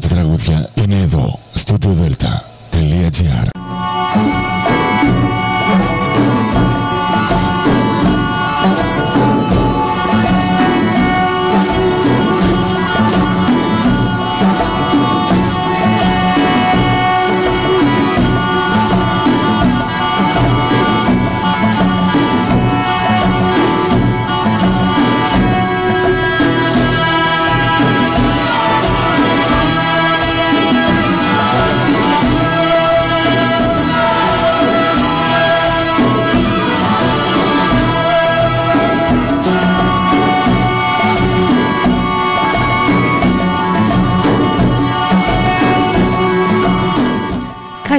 τα τραγούδια είναι εδώ, στο Delta.gr.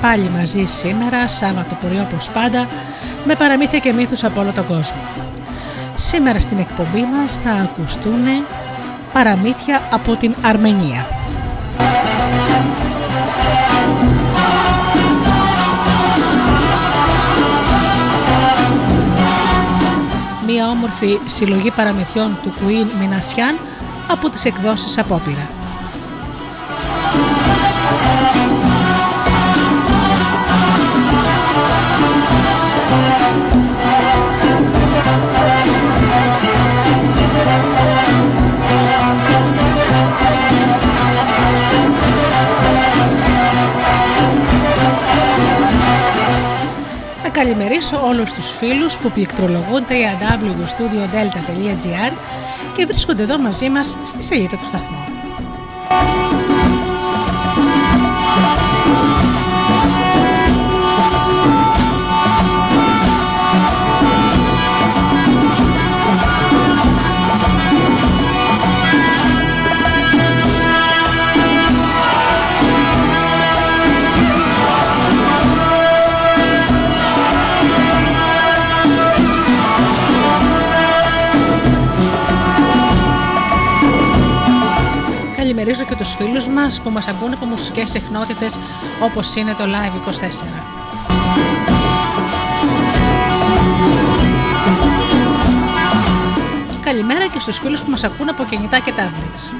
Πάλι μαζί σήμερα, Σάββατο πρωί όπως πάντα, με παραμύθια και μύθους από όλο τον κόσμο. Σήμερα στην εκπομπή μας θα ακουστούν παραμύθια από την Αρμενία. Μία όμορφη συλλογή παραμυθιών του Queen Μινασιάν από τις εκδόσεις Απόπειρα. Καλημερίσω όλους τους φίλους που πληκτρολογούν www.studiodelta.gr και βρίσκονται εδώ μαζί μας στη σελίδα του σταθμού. Καλημερίζω και τους φίλους μας που μας ακούνε από μουσικές συχνότητες όπως είναι το Live24. Καλημέρα και στους φίλους που μας ακούνε από κινητά και tablets.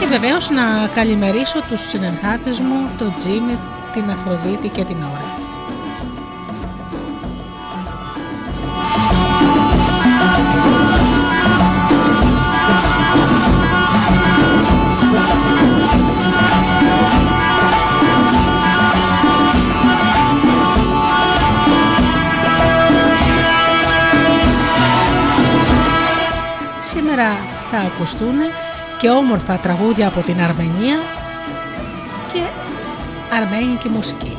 Και βεβαίως να καλημερίσω τους συνεργάτες μου, τον Τζίμι, την Αφροδίτη και την Ώρα. Ακουστούν και όμορφα τραγούδια από την Αρμενία και αρμένικη μουσική.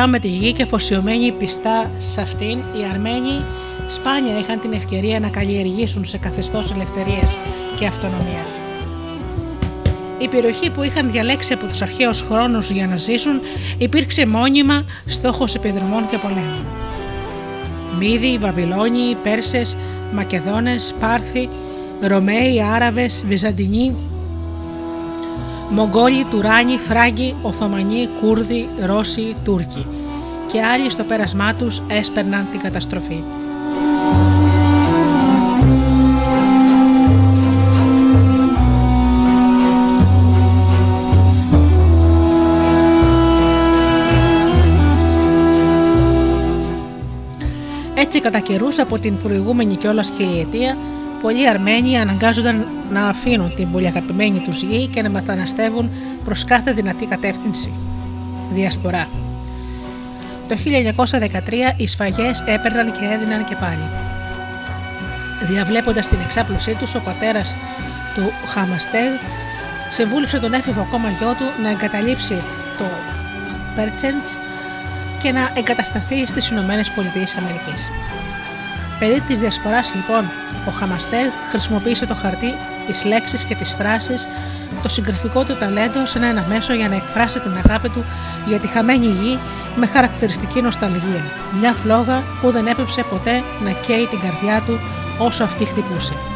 Δεμένοι γερά με τη γη και φωσιωμένοι πιστά σε αυτήν, οι Αρμένοι σπάνια είχαν την ευκαιρία να καλλιεργήσουν σε καθεστώς ελευθερίας και αυτονομίας. Η περιοχή που είχαν διαλέξει από τους αρχαίους χρόνους για να ζήσουν υπήρξε μόνιμα στόχος επιδρομών και πολέμων. Μύδι, Βαβυλώνιοι, Πέρσες, Μακεδόνες, Πάρθοι, Ρωμαίοι, Άραβες, Βυζαντινοί, Μογγόλοι, Τουράνοι, Φράγκοι, Οθωμανοί, Κούρδοι, Ρώσοι, Τούρκοι και άλλοι στο πέρασμά τους έσπερναν την καταστροφή. Έτσι κατά καιρούς από την προηγούμενη κιόλας χιλιετία πολλοί Αρμένοι αναγκάζονταν να αφήνουν την πολύ αγαπημένη τους γη και να μεταναστεύουν προς κάθε δυνατή κατεύθυνση. Διασπορά. Το 1913 οι σφαγές έπαιρναν και έδιναν και πάλι. Διαβλέποντας την εξάπλωσή τους, ο πατέρας του Χαμαστέγ συμβούλευσε τον έφηβο ακόμα γιο του να εγκαταλείψει το Πέρτσεντς και να εγκατασταθεί στις Ηνωμένες Πολιτείες Αμερικής. Παιδί της διασποράς λοιπόν, ο Χαμαστέρ χρησιμοποίησε το χαρτί, τις λέξεις και τις φράσεις, το συγγραφικό του ταλέντο σαν ένα μέσο για να εκφράσει την αγάπη του για τη χαμένη γη με χαρακτηριστική νοσταλγία. Μια φλόγα που δεν έπεψε ποτέ να καίει την καρδιά του όσο αυτή χτυπούσε.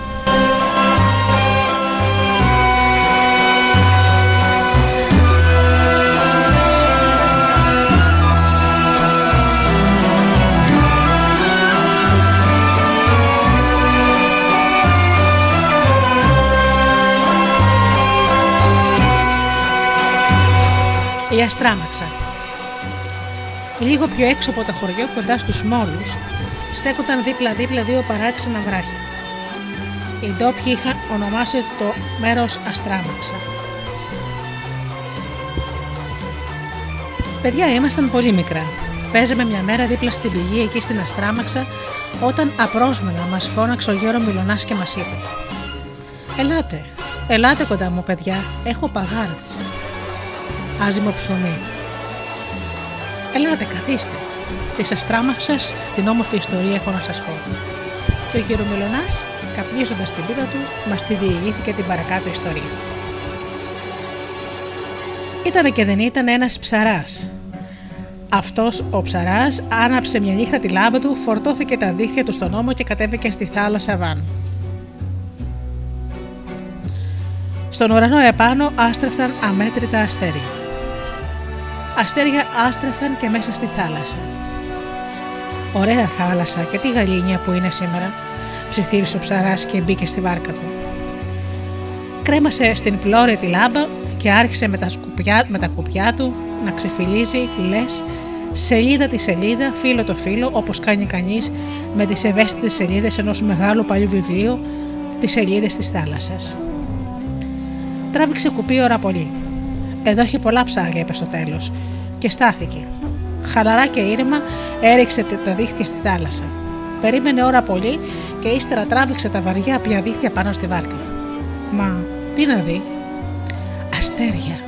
Η Αστράμαξα. Λίγο πιο έξω από το χωριό, κοντά στους μόλους, στέκονταν δίπλα-δίπλα δύο παράξενα βράχια. Οι ντόπιοι είχαν ονομάσει το μέρος Αστράμαξα. Παιδιά ήμασταν πολύ μικρά. Παίζαμε μια μέρα δίπλα στην πηγή εκεί στην Αστράμαξα, όταν απρόσμενα μας φώναξε ο Γιώργο Μιλωνάς και μας είπε «Ελάτε, ελάτε κοντά μου παιδιά, έχω παγάρτς» άζυμο ψωμί. Ελάτε, καθίστε. Τη αστράμαξα την όμορφη ιστορία έχω να σας πω. Και ο γερομελονά, καπνίζοντας την πίτα του, μας τη διηγήθηκε την παρακάτω ιστορία. Ήταν και δεν ήταν ένας ψαράς. Αυτός ο ψαράς άναψε μια νύχτα τη λάμπα του, φορτώθηκε τα δίχτυα του στον ώμο και κατέβηκε στη θάλασσα Βάνου. Στον ουρανό επάνω άστρεφταν αμέτρητα αστέρια αστέρια άστρεφαν και μέσα στη θάλασσα. Ωραία θάλασσα και τι γαλήνια που είναι σήμερα, ψιθύρισε ο ψαράς και μπήκε στη βάρκα του. Κρέμασε στην πλώρη τη λάμπα και άρχισε με τα, σκουπιά, με τα κουπιά του να ξεφυλίζει λες σελίδα τη σελίδα, φύλλο το φύλλο, όπως κάνει κανείς με τις ευαίσθητες σελίδες ενός μεγάλου παλιού βιβλίου, τις σελίδες της θάλασσας. Τράβηξε κουπί ώρα πολύ. Εδώ έχει πολλά ψάρια, είπε στο τέλος, και στάθηκε. Χαλαρά και ήρεμα έριξε τα δίχτυα στη θάλασσα. Περίμενε ώρα πολύ και ύστερα τράβηξε τα βαριά πια δίχτυα πάνω στη βάρκα. Μα τι να δει. Αστέρια.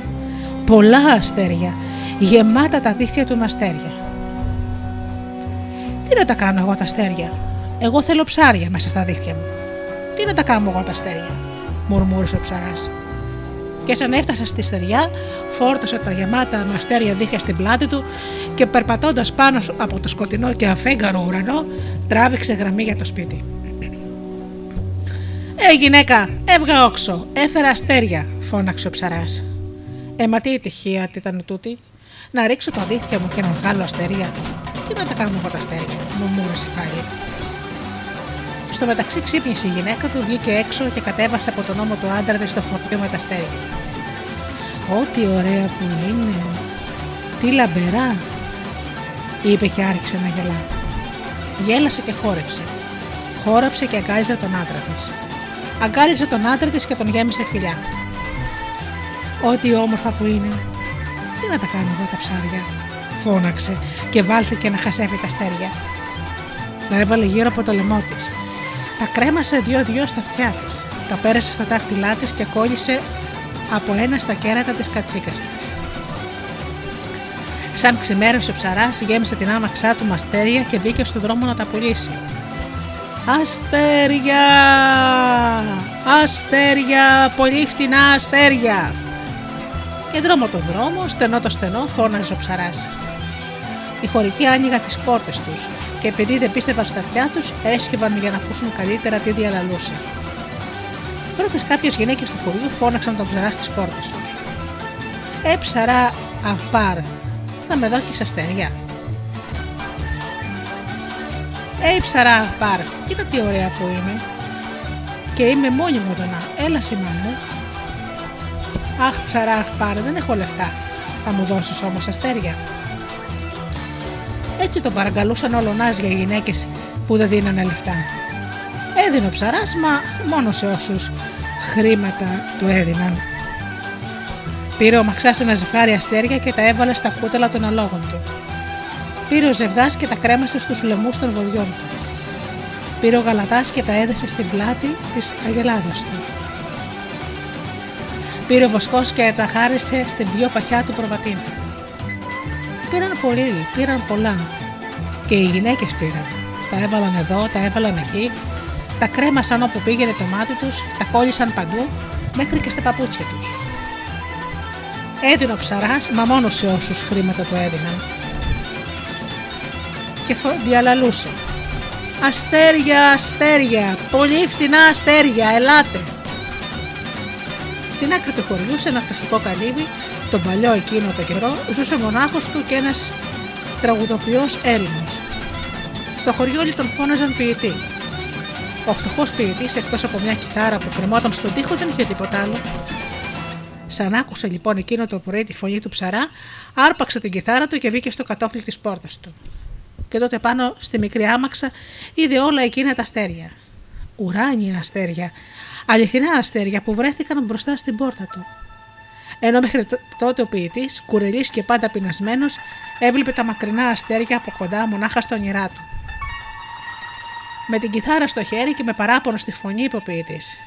Πολλά αστέρια. Γεμάτα τα δίχτυα του με αστέρια. Τι να τα κάνω εγώ τα αστέρια; Εγώ θέλω ψάρια μέσα στα δίχτυα μου. Τι να τα κάνω εγώ τα αστέρια; Μουρμούρισε ο ψαράς και σαν έφτασε στη στεριά, φόρτωσε τα γεμάτα με αστέρια δίχια στην πλάτη του και περπατώντας πάνω από το σκοτεινό και αφέγγαρο ουρανό, τράβηξε γραμμή για το σπίτι. Ε, γυναίκα, έβγα όξο, έφερα αστέρια, φώναξε ο ψαράς. Ε, μα τι ητυχία τι ήταν τούτη. Να ρίξω τα δίχτυα μου και να βγάλω αστέρια. Τι να τα κάνω εγώ τα αστέρια, μουρμούρισε πάλι. Στο μεταξύ ξύπνησε η γυναίκα του, βγήκε έξω και κατέβασε από τον ώμο του άντρα της στο χωριό με τα στέρια. Ό,τι ωραία που είναι! Τι λαμπερά! είπε και άρχισε να γελά. Γέλασε και χόρεψε. Χόρεψε και αγκάλιζε τον άντρα της. Αγκάλιζε τον άντρα της και τον γέμισε φιλιά. Ό,τι όμορφα που είναι. Τι να τα κάνω εγώ τα ψάρια, φώναξε και βάλθηκε να χασεύει τα αστέρια. Τα έβαλε γύρω από το λαιμό της τα κρέμασε δυο-δυο στα αυτιά της, τα πέρασε στα δάχτυλά της και κόλλησε από ένα στα κέρατα της κατσίκας της. Σαν ξημέρωσε ο ψαράς, γέμισε την άμαξά του μαστέρια και μπήκε στο δρόμο να τα πουλήσει. Αστέρια! Αστέρια! Πολύ φτηνά αστέρια! Και δρόμο τον δρόμο, στενό το στενό, φώναζε ο ψαράς. Οι χωρικοί άνοιγαν τις πόρτες τους και επειδή δεν πίστευαν στα αυτιά τους, έσκυβαν για να ακούσουν καλύτερα τι διαλαλούσε. Πρώτες κάποιες γυναίκες του χωριού φώναξαν τον ψαρά στις πόρτες τους. Ε, ψαρά, απάρ, θα με δώσει αστέρια. Ε, ψαρά, πάρ, κοίτα τι ωραία που είμαι. Και είμαι μόνη μου εδώ να, έλα σήμα μου. Αχ, ψαρά, αχ, πάρ, δεν έχω λεφτά. Θα μου δώσεις όμως αστέρια. Έτσι τον παραγκαλούσαν ολονάζια οι γυναίκες που δεν δίνανε λεφτά. Έδινε ο ψαράς, μα μόνο σε όσους χρήματα του έδιναν. Πήρε ο Μαξάς ένα ζευγάρι αστέρια και τα έβαλε στα κούτελα των αλόγων του. Πήρε ο ζευγάς και τα κρέμασε στους λαιμού των βοδιών του. Πήρε ο γαλατάς και τα έδεσε στην πλάτη της αγελάδας του. Πήρε ο βοσκός και τα χάρισε στην πιο παχιά του προβατίνα. Πήραν πολλοί, πήραν πολλά. Και οι γυναίκες πήραν. Τα έβαλαν εδώ, τα έβαλαν εκεί, τα κρέμασαν όπου πήγαινε το μάτι τους, τα κόλλησαν παντού, μέχρι και στα παπούτσια τους. Έδινε ο ψαράς, μα μόνο σε όσους χρήματα του έδιναν. Και διαλαλούσε. Αστέρια, αστέρια, πολύ φτηνά αστέρια, ελάτε. Στην άκρη του χωριού, σε ένα φτωχικό καλύβι, τον παλιό εκείνο το καιρό, ζούσε μονάχος του και ένας τραγουδοποιός Έλληνος. Στο χωριό όλοι τον φώναζαν ποιητή. Ο φτωχός ποιητής, εκτός από μια κιθάρα που κρεμόταν στον τοίχο, δεν είχε τίποτα άλλο. Σαν άκουσε λοιπόν εκείνο το πρωί τη φωνή του ψαρά, άρπαξε την κιθάρα του και βγήκε στο κατόφλι της πόρτας του. Και τότε πάνω στη μικρή άμαξα είδε όλα εκείνα τα αστέρια. Ουράνια αστέρια, αληθινά αστέρια που βρέθηκαν μπροστά στην πόρτα του. Ενώ μέχρι τότε ο ποιητής, κουρελής και πάντα πεινασμένος, έβλεπε τα μακρινά αστέρια από κοντά μονάχα στο νερά του. Με την κιθάρα στο χέρι και με παράπονο στη φωνή είπε ο ποιητής.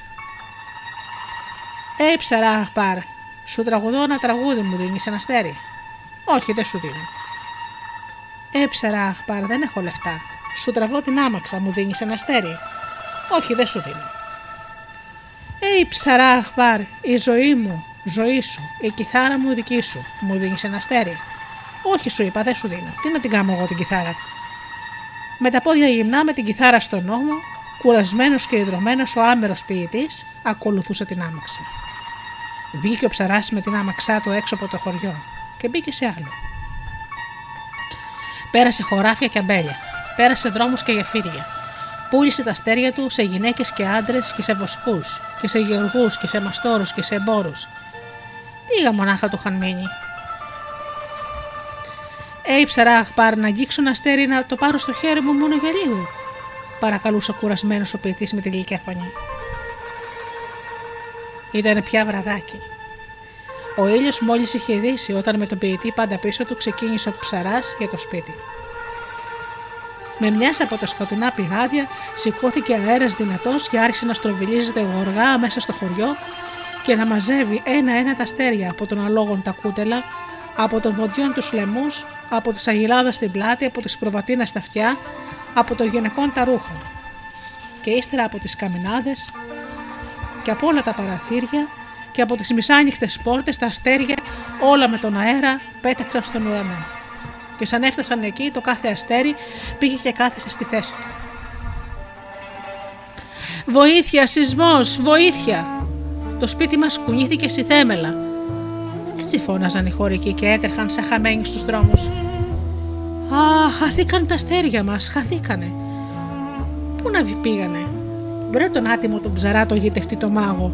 Ε, ψαρά, πάρ, σου τραγουδώ ένα τραγούδι μου δίνεις ένα αστέρι. Όχι, δεν σου δίνω. Ε, ψαρά, πάρ, δεν έχω λεφτά. Σου τραβώ την άμαξα, μου δίνεις ένα αστέρι. Όχι, δεν σου δίνω. Ε, ψαρά, πάρ, η ζωή μου, ζωή σου, η κιθάρα μου δική σου, μου δίνεις ένα αστέρι. Όχι, σου είπα, δεν σου δίνω. Τι να την κάνω εγώ την κιθάρα; Με τα πόδια γυμνά με την κιθάρα στον νόμο, κουρασμένος και ιδρωμένος ο άμερος ποιητής, ακολουθούσε την άμαξα. Βγήκε ο ψαράς με την άμαξά του έξω από το χωριό και μπήκε σε άλλο. Πέρασε χωράφια και αμπέλια, πέρασε δρόμους και γεφύρια. Πούλησε τα αστέρια του σε γυναίκες και άντρες και σε βοσκούς, και σε γεωργούς και σε μαστόρους και σε εμπόρους. Λίγα μονάχα του είχαν μείνει. Ε, ψαρά, πάρ να αγγίξω ένα αστέρι να το πάρω στο χέρι μου μόνο για λίγο. Παρακαλούσε κουρασμένος ο ποιητής με την γλυκιά φωνή. Ήταν πια βραδάκι. Ο ήλιος μόλις είχε δύσει όταν με τον ποιητή πάντα πίσω του ξεκίνησε ο ψαράς για το σπίτι. Με μιας από τα σκοτεινά πηγάδια σηκώθηκε αέρας δυνατός και άρχισε να στροβιλίζεται γοργά μέσα στο χωριό και να μαζεύει ένα-ένα τα αστέρια από τον αλόγων τα κούτελα, από τον βοδιών τους λαιμούς, από τις αγιλάδα στην πλάτη, από τις προβατίνα στα αυτιά, από το γυναικών τα ρούχα. Και ύστερα από τις καμινάδες, και από όλα τα παραθύρια και από τις μισάνυχτες πόρτες τα αστέρια όλα με τον αέρα πέταξαν στον ουρανό. Και σαν έφτασαν εκεί το κάθε αστέρι πήγε και κάθεσε στη θέση του. «Βοήθεια, σεισμός, βοήθεια!» Το σπίτι μας κουνήθηκε στη θέμελα. Έτσι φώναζαν οι χωρικοί και έτρεχαν σαν χαμένοι στους δρόμους. «Α, χαθήκαν τα αστέρια μας, χαθήκανε!» Πού να πήγανε, Μπρε τον άτιμο τον ψαρά το γητευτεί το μάγο.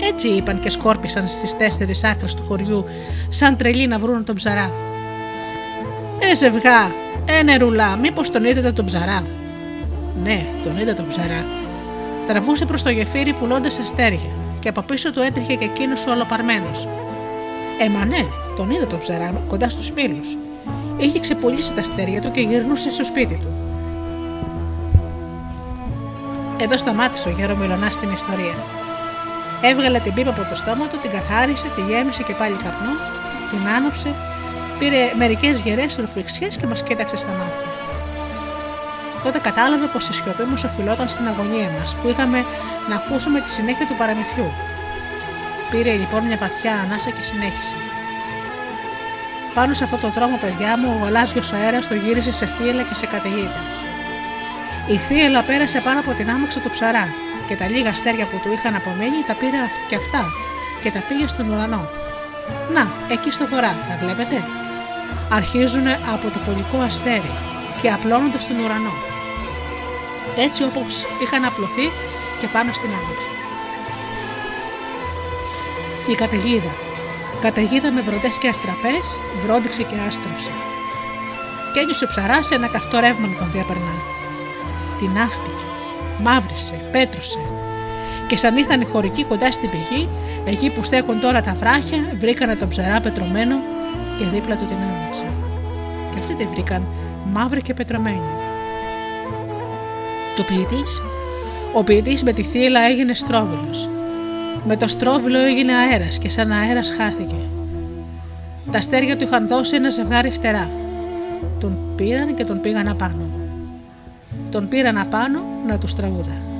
Έτσι είπαν και σκόρπισαν στις τέσσερις άκρες του χωριού, σαν τρελοί να βρουν τον ψαρά. Ε, ζευγά, ε, νερουλά, μήπως τον είδατε τον ψαρά; Ναι, τον είδα τον ψαρά. Τραβούσε προς το γεφύρι πουλώντας αστέρια και από πίσω του έτρεχε και εκείνος ο ολοπαρμένο. Ε, μα ναι, τον είδα τον ψαρά κοντά στους μήλου. Είχε ξεπουλήσει τα αστέρια του και γυρνούσε στο σπίτι του. Εδώ σταμάτησε ο γέρο Μιλονά στην ιστορία. Έβγαλε την πίπα από το στόμα του, την καθάρισε, τη γέμισε και πάλι καπνό, την άνοψε, Πήρε μερικές γερές ρουφιξιέ και μας κοίταξε στα μάτια. Τότε κατάλαβε πως η σιωπή μας οφειλόταν στην αγωνία μας, που είχαμε να ακούσουμε τη συνέχεια του παραμυθιού. Πήρε λοιπόν μια βαθιά ανάσα και συνέχισε. Πάνω σε αυτό το δρόμο, παιδιά μου, ο γαλάζιο αέρας το γύρισε σε θύελα και σε καταιγίδα. Η θύελα πέρασε πάνω από την άμαξα του ψαρά και τα λίγα αστέρια που του είχαν απομείνει τα πήρε και αυτά και τα πήγε στον ουρανό. Να, εκεί στο βορρά, τα βλέπετε; Αρχίζουν από το πολικό αστέρι και απλώνονται στον ουρανό. Έτσι όπως είχαν απλωθεί και πάνω στην άμαξα. Η καταιγίδα. Καταιγίδα με βροντές και αστραπές, βρόντιξε και άστραψε. Και ένιωσε ο ψαράς ένα καυτό ρεύμα να τον διαπερνά. Την άχτηκε, μαύρισε, πέτρωσε. Και σαν ήρθαν οι χωρικοί κοντά στην πηγή, εκεί που στέκουν τώρα τα βράχια, βρήκανε τον ψαρά πετρωμένο και δίπλα του την άμαξα. Και αυτοί τη βρήκαν μαύρη και πετρωμένη. Το ποιητής, ο ποιητής με τη θύλα έγινε στρόβιλος. Με το στρόβιλο έγινε αέρας και σαν αέρας χάθηκε. Τα αστέρια του είχαν δώσει ένα ζευγάρι φτερά. Τον πήραν και τον πήγαν απάνω. Τον πήραν απάνω να τους τραγούδα.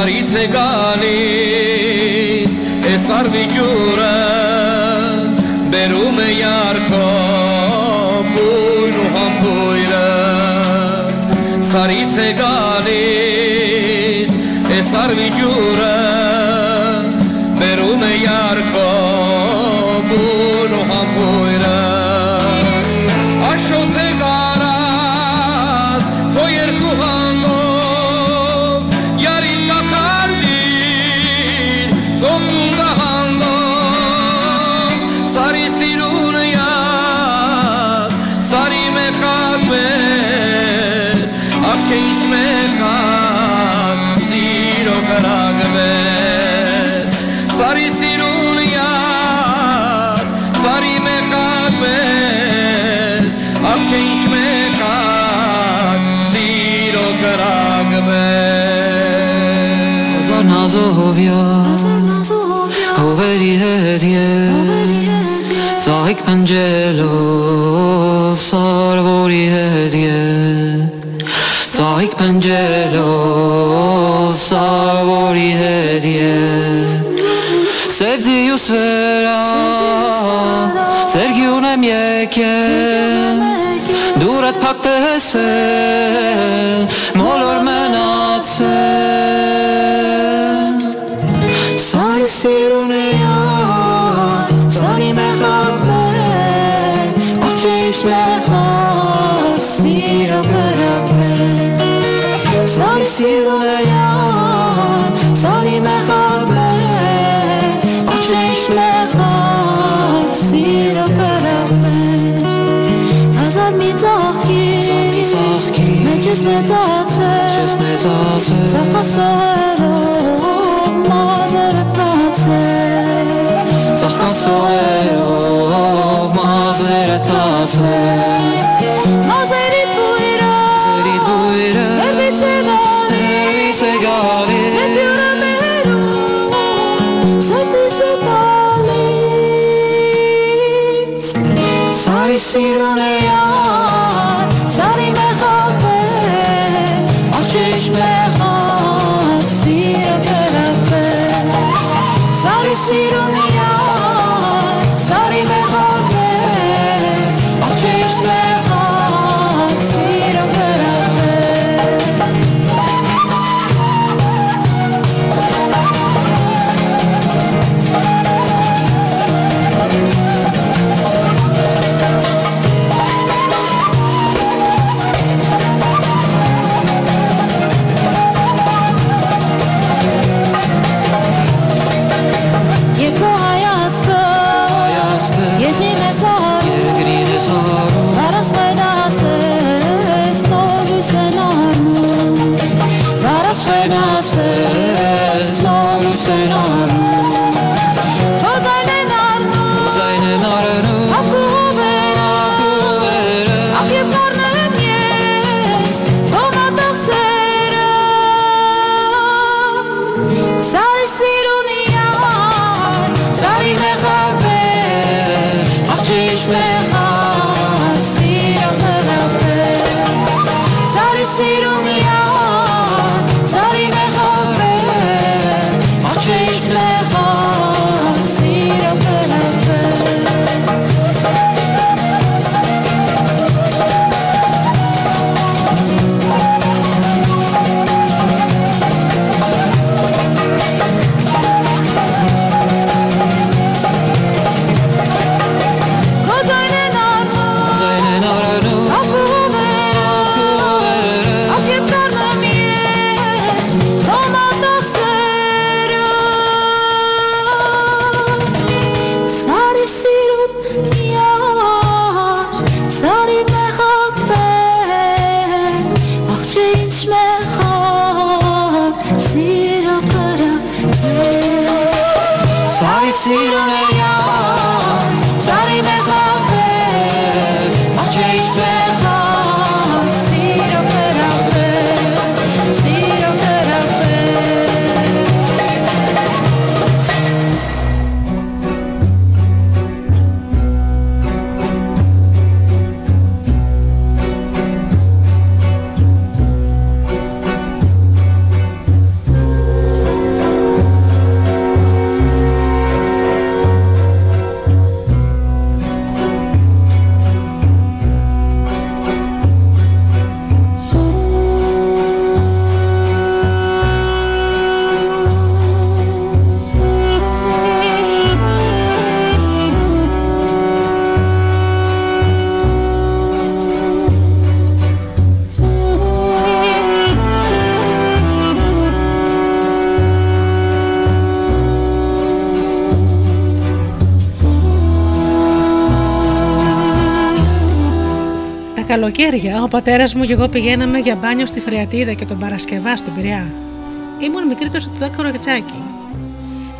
Դարից է գալիս Ես արվիճուրը Բերում է յարքո Բույն ու համբույրը Սարից է գալիս Ես արվիճուրը ovja U veri hetje Ca hik për ngjelo Sar vori hetje Ca hik për ngjelo Sar vori hetje Sevdi ju sfera Sergi unë e mjekje Duret pak Molor me natëse so sen olma καλοκαίρια ο πατέρας μου και εγώ πηγαίναμε για μπάνιο στη Φρεατίδα και τον Παρασκευά στον Πειραιά. Ήμουν μικρή τόσο το δέκαρο ρετσάκι.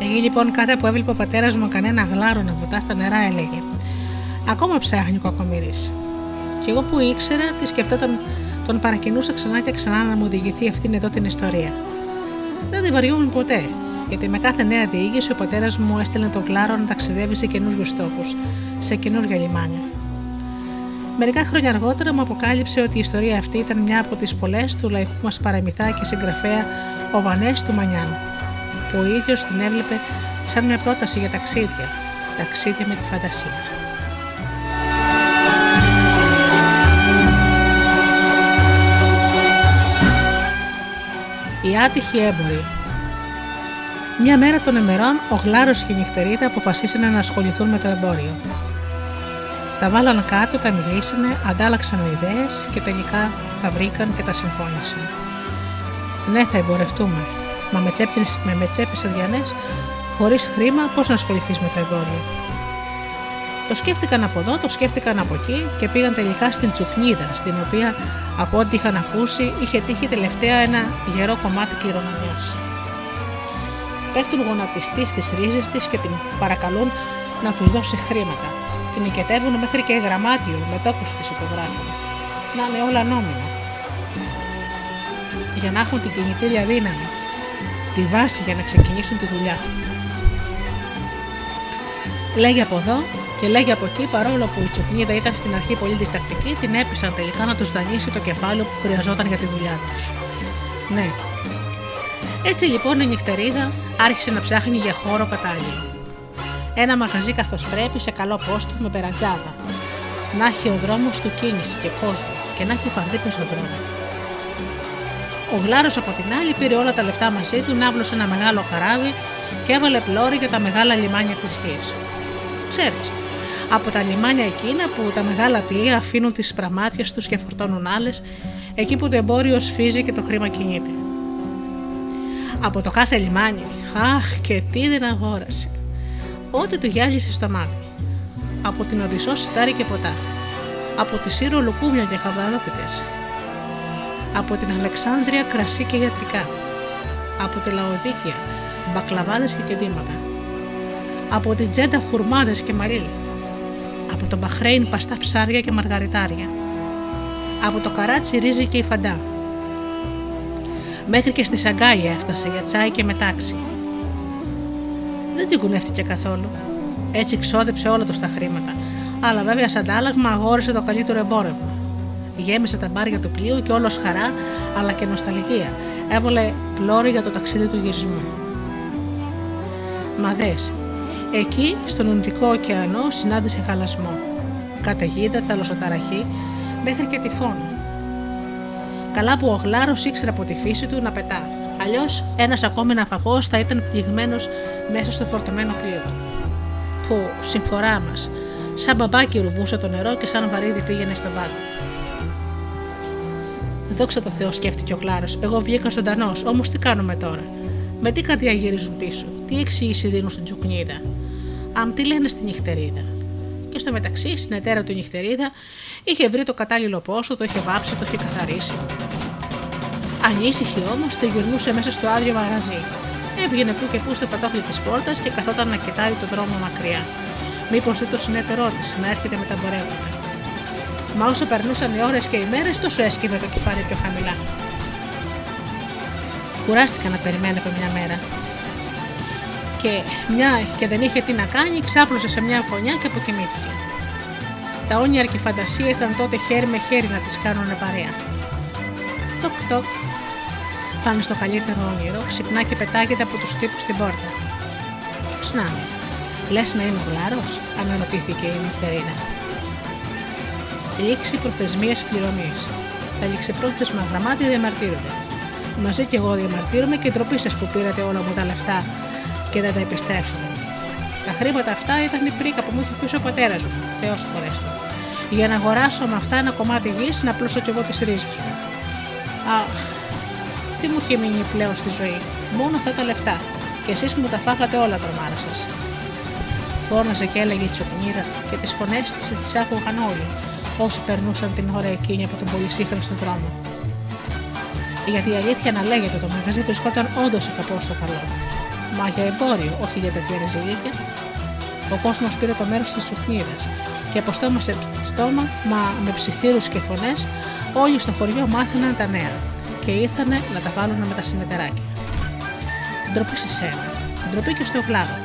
Εκεί λοιπόν κάθε που έβλεπε ο πατέρας μου κανένα γλάρο να βουτά στα νερά έλεγε Ακόμα ψάχνει ο κακομοίρη. Και εγώ που ήξερα, τι σκεφτόταν, τον παρακινούσα ξανά και ξανά να μου οδηγηθεί αυτήν εδώ την ιστορία. Δεν την βαριόμουν ποτέ, γιατί με κάθε νέα διήγηση ο πατέρας μου έστελνε τον κλάρο να ταξιδεύει σε καινούριους τόπους, σε καινούργια λιμάνια. Μερικά χρόνια αργότερα μου αποκάλυψε ότι η ιστορία αυτή ήταν μια από τις πολλές του λαϊκού μας παραμυθά και συγγραφέα ο Βανές του Μανιάν, που ο ίδιος την έβλεπε σαν μια πρόταση για ταξίδια, ταξίδια με τη φαντασία. Οι άτυχοι έμποροι. Μια μέρα των ημερών, ο Γλάρος και η Νυχτερίδα αποφασίσανε να ασχοληθούν με το εμπόριο. Τα βάλαν κάτω, τα μιλήσανε, αντάλλαξαν ιδέες και τελικά τα βρήκαν και τα συμφώνησαν. Ναι, θα εμπορευτούμε. Μα με τσέπε με, με τσέπες αδιανές, χωρίς χρήμα, πώς να ασχοληθείς με το εμπόριο. Το σκέφτηκαν από εδώ, το σκέφτηκαν από εκεί και πήγαν τελικά στην Τσουκνίδα, στην οποία από ό,τι είχαν ακούσει είχε τύχει τελευταία ένα γερό κομμάτι κληρονομιάς. Πέφτουν γονατιστοί στις ρίζες της και την παρακαλούν να τους δώσει χρήματα. Την οικετεύουν μέχρι και γραμμάτιο με τόπους της υπογράφουν. Να είναι όλα νόμιμα. Για να έχουν την κινητήρια δύναμη, τη βάση για να ξεκινήσουν τη δουλειά. Λέγει από εδώ και λέγει από εκεί, παρόλο που η Τσουκνίδα ήταν στην αρχή πολύ διστακτική, την έπεισαν τελικά να τους δανείσει το κεφάλαιο που χρειαζόταν για τη δουλειά τους. Ναι. Έτσι λοιπόν η νυχτερίδα άρχισε να ψάχνει για χώρο κατάλληλο. Ένα μαγαζί καθώς πρέπει σε καλό πόστο με περατζάδα. Να έχει ο δρόμος του κίνηση και κόσμο και να έχει φαρδί στον δρόμο. Ο Γλάρος από την άλλη πήρε όλα τα λεφτά μαζί του, ναύλωσε ένα μεγάλο καράβι και έβαλε πλώρη για τα μεγάλα λιμάνια της γη. Ξέρεις, από τα λιμάνια εκείνα που τα μεγάλα πλοία αφήνουν τις πραμάτιες τους και φορτώνουν άλλες, εκεί που το εμπόριο σφίζει και το χρήμα κινείται. Από το κάθε λιμάνι, αχ και τι δεν αγόρασε. Ό,τι του γυάλισε στο μάτι. Από την Οδυσσό σιτάρι και ποτά. Από τη Σύρο λουκούμια και χαβαρόπιτες. Από την Αλεξάνδρεια κρασί και ιατρικά. Από τη Λαοδίκια μπακλαβάδες και κεντήματα. Από την Τζέντα χουρμάδες και μαρίλι από το Μπαχρέιν παστά ψάρια και μαργαριτάρια. Από το καράτσι ρύζι και η φαντά. Μέχρι και στη Σαγκάη έφτασε για τσάι και μετάξι. Δεν τσιγκουνεύτηκε καθόλου. Έτσι ξόδεψε όλα του τα χρήματα. Αλλά βέβαια σαν αντάλλαγμα αγόρισε το καλύτερο εμπόρευμα. Γέμισε τα μπάρια του πλοίου και όλος χαρά αλλά και νοσταλγία. Έβολε πλώρη για το ταξίδι του γυρισμού. Μα δες, Εκεί, στον Ινδικό ωκεανό, συνάντησε χαλασμό. Καταιγίδα, θαλασσοταραχή, μέχρι και τυφώνο. Καλά που ο Γλάρος ήξερε από τη φύση του να πετά. Αλλιώς ένας ακόμη ναυαγό θα ήταν πληγμένο μέσα στο φορτωμένο πλοίο του. Που, συμφορά μας, σαν μπαμπάκι ρουβούσε το νερό και σαν βαρύδι πήγαινε στον πάτο. Δόξα τω Θεώ, σκέφτηκε ο Γλάρο. Εγώ βγήκα ζωντανός, όμως τι κάνουμε τώρα; Με τι καρδιά γυρίζουν πίσω, τι εξήγηση δίνουν στην Τζουκνίδα; Αμ, τι λένε στη νυχτερίδα; Και στο μεταξύ, στην ετέρα του νυχτερίδα είχε βρει το κατάλληλο πόσο, το είχε βάψει, το είχε καθαρίσει. Ανήσυχη όμως, τριγυρνούσε μέσα στο άδειο μαγαζί. Έβγαινε που και που στο κατόφλι της πόρτας και καθόταν να κοιτάει τον δρόμο μακριά. Μήπως δει το συνέτερό της να έρχεται με τα εμπορεύματα. Μα όσο περνούσαν οι ώρες και οι μέρες, τόσο έσκυβε το κεφάλι πιο χαμηλά. Κουράστηκα να περιμένω από μια μέρα και μια και δεν είχε τι να κάνει, ξάπλωσε σε μια φωνιά και αποκοιμήθηκε. Τα όνειρα και οι φαντασίε ήταν τότε χέρι με χέρι να τις κάνουν παρέα. Τοκ τοκ. Πάνω στο καλύτερο όνειρο, ξυπνά και πετάγεται από τους τύπους στην πόρτα. Σνά, λες να είναι ο γλάρο, αναρωτήθηκε η νυχτερίνα. Λήξη προθεσμίας πληρωμής. Τα ληξιπρόθεσμα γραμμάτια διαμαρτύρονται. Μαζί κι εγώ διαμαρτύρομαι και ντροπή σα που πήρατε όλα μου τα λεφτά και δεν τα επιστρέφουμε. Τα χρήματα αυτά ήταν η πρίκα που μου είχε πει ο πατέρας μου, Θεός χωρέστο. Για να αγοράσω με αυτά ένα κομμάτι γης να πλώσω κι εγώ τις ρίζες μου. Αχ, τι μου είχε μείνει πλέον στη ζωή, μόνο αυτά τα λεφτά. Και εσείς μου τα φάγατε όλα τρομάρα σα. Φώναζε και έλεγε η τσοκνίδα και τις φωνές της τις άκουγαν όλοι. όσοι περνούσαν την ώρα εκείνη από τον πολυσύχρονο δρόμο. Γιατί η αλήθεια να λέγεται το μαγαζί βρισκόταν όντως καπό στο καλό. Μα για εμπόριο, όχι για τέτοια ρεζιλίκια. Ο κόσμος πήρε το μέρος της τσουχνίδα και από στόμα σε στόμα, μα με ψιθύρους και φωνές, όλοι στο χωριό μάθαιναν τα νέα και ήρθανε να τα βάλουν με τα συνεταιράκια. Ντροπή σε σένα, ντροπή και στο κλάδο.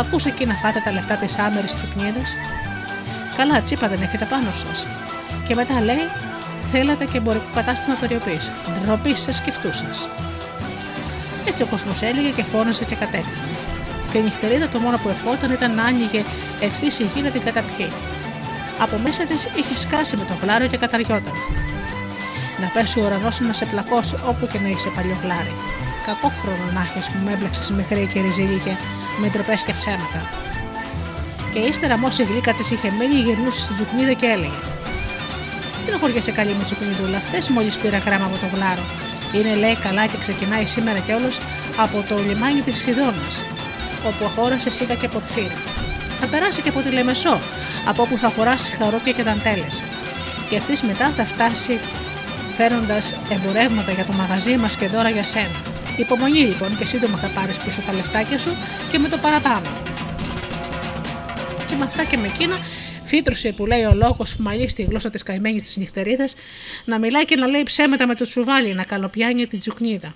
Ακούσε εκεί να φάτε τα λεφτά της άμερης τσουκνίδα. Καλά, τσίπα δεν έχετε πάνω σας. Και μετά λέει, θέλατε και εμπορικό κατάστημα περιοπής. Ντροπή σα και αυτού σας. Έτσι ο κόσμος έλεγε και φώναζε και κατέκτηνε. Και η νυχτερίδα το μόνο που ευχόταν ήταν να άνοιγε ευθύς η γη να την καταπιεί. Από μέσα της είχε σκάσει με το γλάρο και καταριόταν. Να πέσει ο ουρανός να σε πλακώσει όπου και να είσαι παλιό γλάρι. Κακό χρόνο να έχεις που με έμπλεξες με χρέη και ριζίλια με ντροπές και ψέματα. Και ύστερα, μόση γλύκα της είχε μείνει, γυρνούσε στην τσουκνίδα και έλεγε: σε καλή μου τσουκνιδούλα, χθες μόλις πήρα γράμμα από το γλάρο. Είναι λέει καλά και ξεκινάει σήμερα κιόλα από το λιμάνι της Σιδώνα, όπου αγόρασε σίκα και ποτφύρα. Θα περάσει και από τη Λεμεσό, από όπου θα χωράσει χαρόπια και δαντέλες. Και ευθύς μετά θα φτάσει φέρνοντα εμπορεύματα για το μαγαζί μας και δώρα για σένα. Υπομονή λοιπόν και σύντομα θα πάρεις πίσω τα λεφτάκια σου και με το παραπάνω. Και με αυτά και με εκείνα φύτρωσε που λέει ο λόγος που μαλλεί στη γλώσσα της καημένη της νυχτερίδας να μιλάει και να λέει ψέματα με το τσουβάλι, να καλοπιάνει την τσουκνίδα.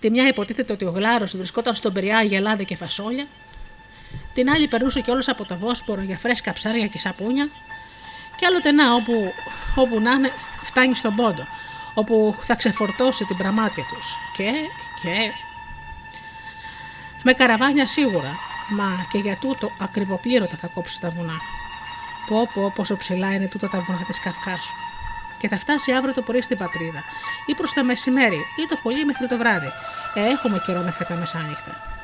Τη μια υποτίθεται ότι ο γλάρος βρισκόταν στον Περιά για λάδι και φασόλια, την άλλη περνούσε κιόλας από το Βόσπορο για φρέσκα ψάρια και σαπούνια, και άλλοτε να όπου, όπου να είναι φτάνει στον πόντο, όπου θα ξεφορτώσει την πραμάτια τους. Και, και... Με καραβάνια σίγουρα, μα και για τούτο ακριβοπλήρωτα θα κόψει τα βουνά. Πω πω πόσο ψηλά είναι τούτα τα βουνά της Καυκάσου. Και θα φτάσει αύριο το πρωί στην πατρίδα, ή προς το μεσημέρι, ή το πολύ μέχρι το βράδυ. Ε, έχουμε καιρό μέχρι τα μεσάνυχτα.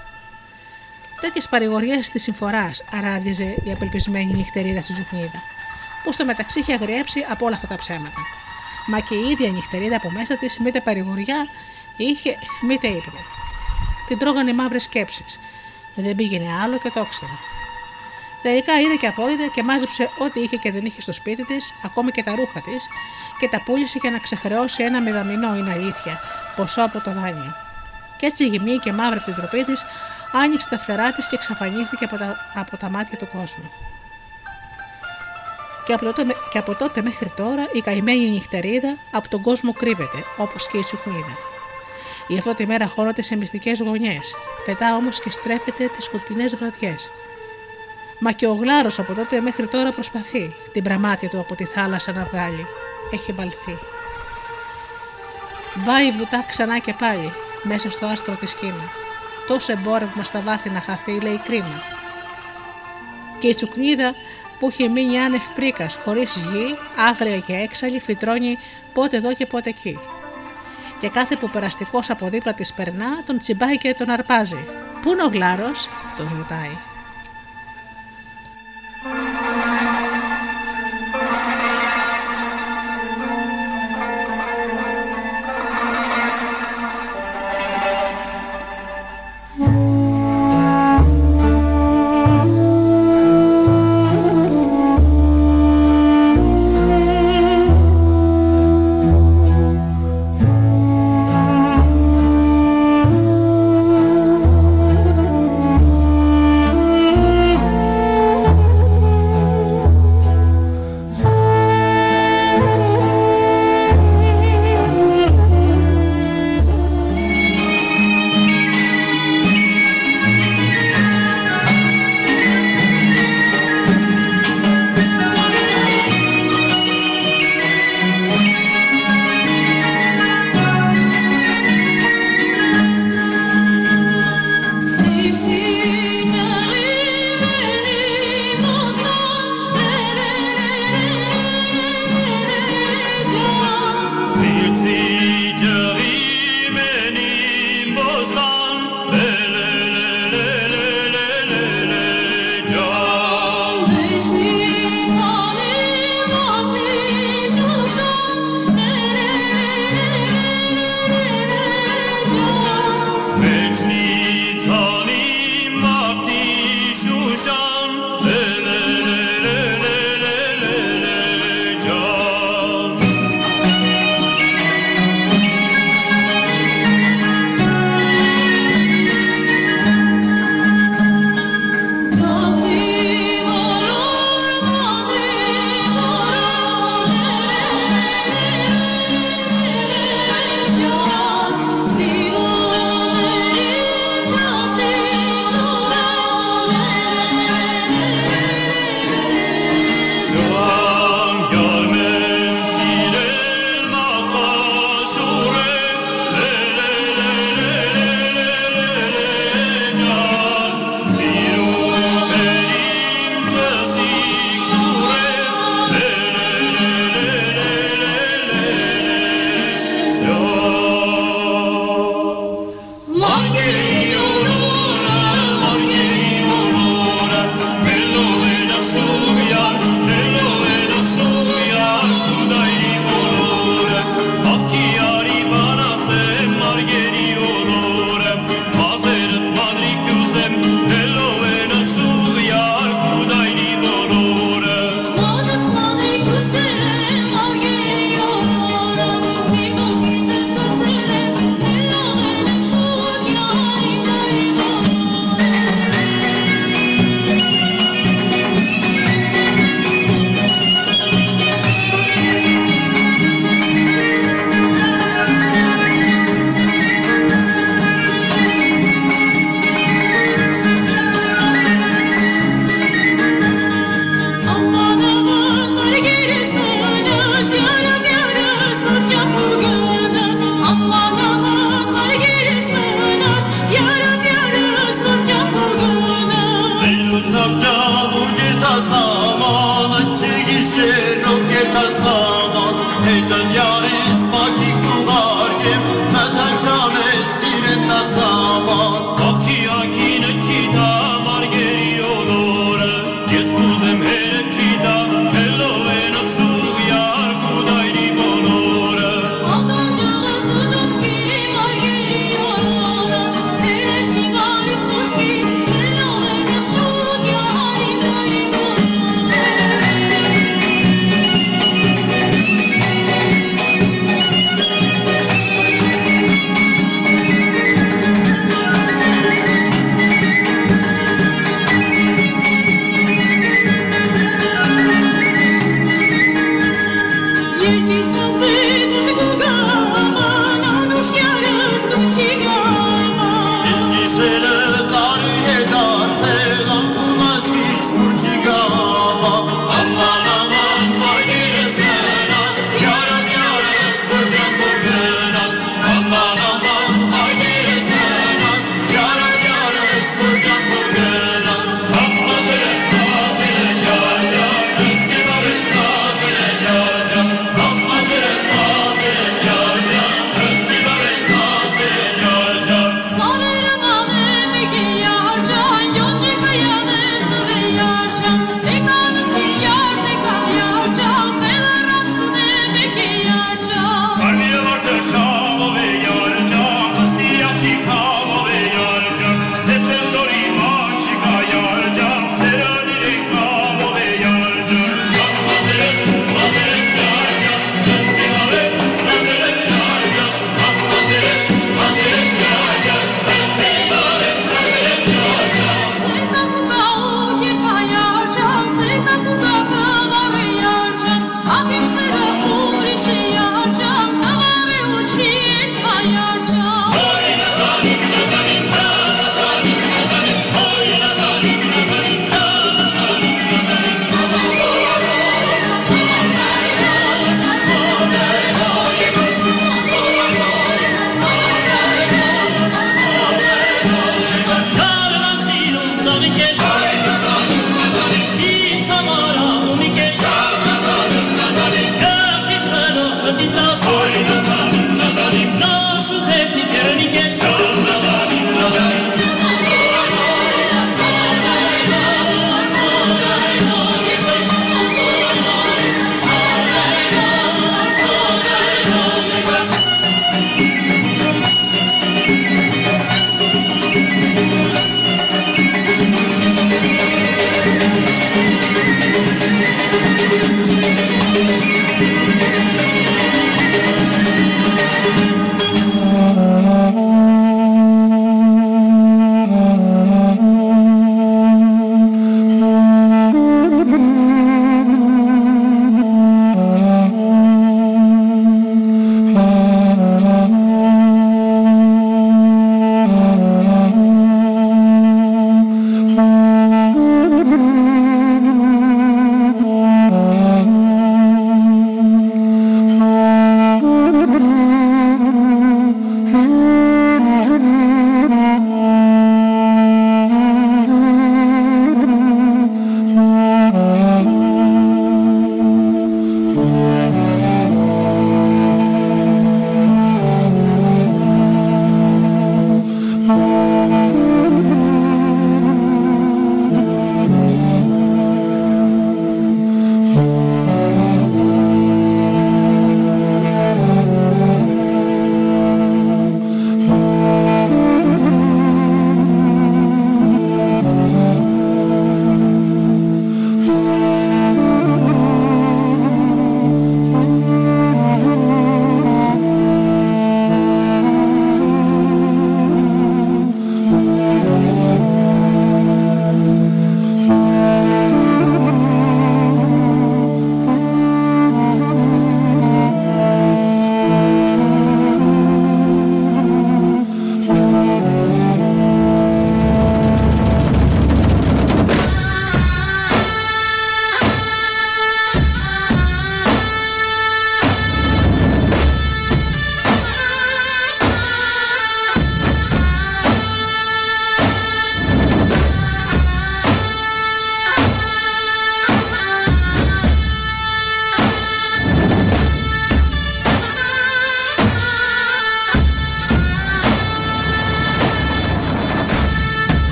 Τέτοιες παρηγοριές της συμφοράς αράδιζε η απελπισμένη νυχτερίδα στη Ζουχνίδα που στο μεταξύ είχε αγριέψει από όλα αυτά τα ψέματα. Μα και η ίδια νυχτερίδα από μέσα της, μήτε παρηγοριά είχε, μήτε ύπνο. Την τρώγανε μαύρες σκέψεις. Δεν πήγαινε άλλο και το ήξερε. Τελικά είδε και απόλυτα και μάζεψε ό,τι είχε και δεν είχε στο σπίτι της, ακόμη και τα ρούχα της, και τα πούλησε για να ξεχρεώσει ένα μηδαμινό, είναι αλήθεια, ποσό από το δάνειο. Και έτσι γυμνή και μαύρη από την τροπή της, άνοιξε τα φτερά της και εξαφανίστηκε από τα, από τα μάτια του κόσμου και από, τότε, και από τότε μέχρι τώρα η καημένη νυχτερίδα από τον κόσμο κρύβεται, όπως και η τσουκνίδα. Η αυτό τη μέρα χώνεται σε μυστικές γωνιές, πετά όμως και στρέφεται τις σκοτεινές βραδιές. Μα και ο γλάρος από τότε μέχρι τώρα προσπαθεί την πραμάτια του από τη θάλασσα να βγάλει. Έχει μπαλθεί. Βάει βουτά ξανά και πάλι, μέσα στο άστρο της Κίνα. Τόσο εμπόρευμα στα βάθη να χαθεί, λέει κρίμα. Και η τσουκνίδα που είχε μείνει άνευ πρίκας, χωρίς γη, άγρια και έξαλλη, φυτρώνει πότε εδώ και πότε εκεί. Και κάθε που περαστικός από δίπλα της περνά, τον τσιμπάει και τον αρπάζει. Πού είναι ο γλάρος, τον ρωτάει.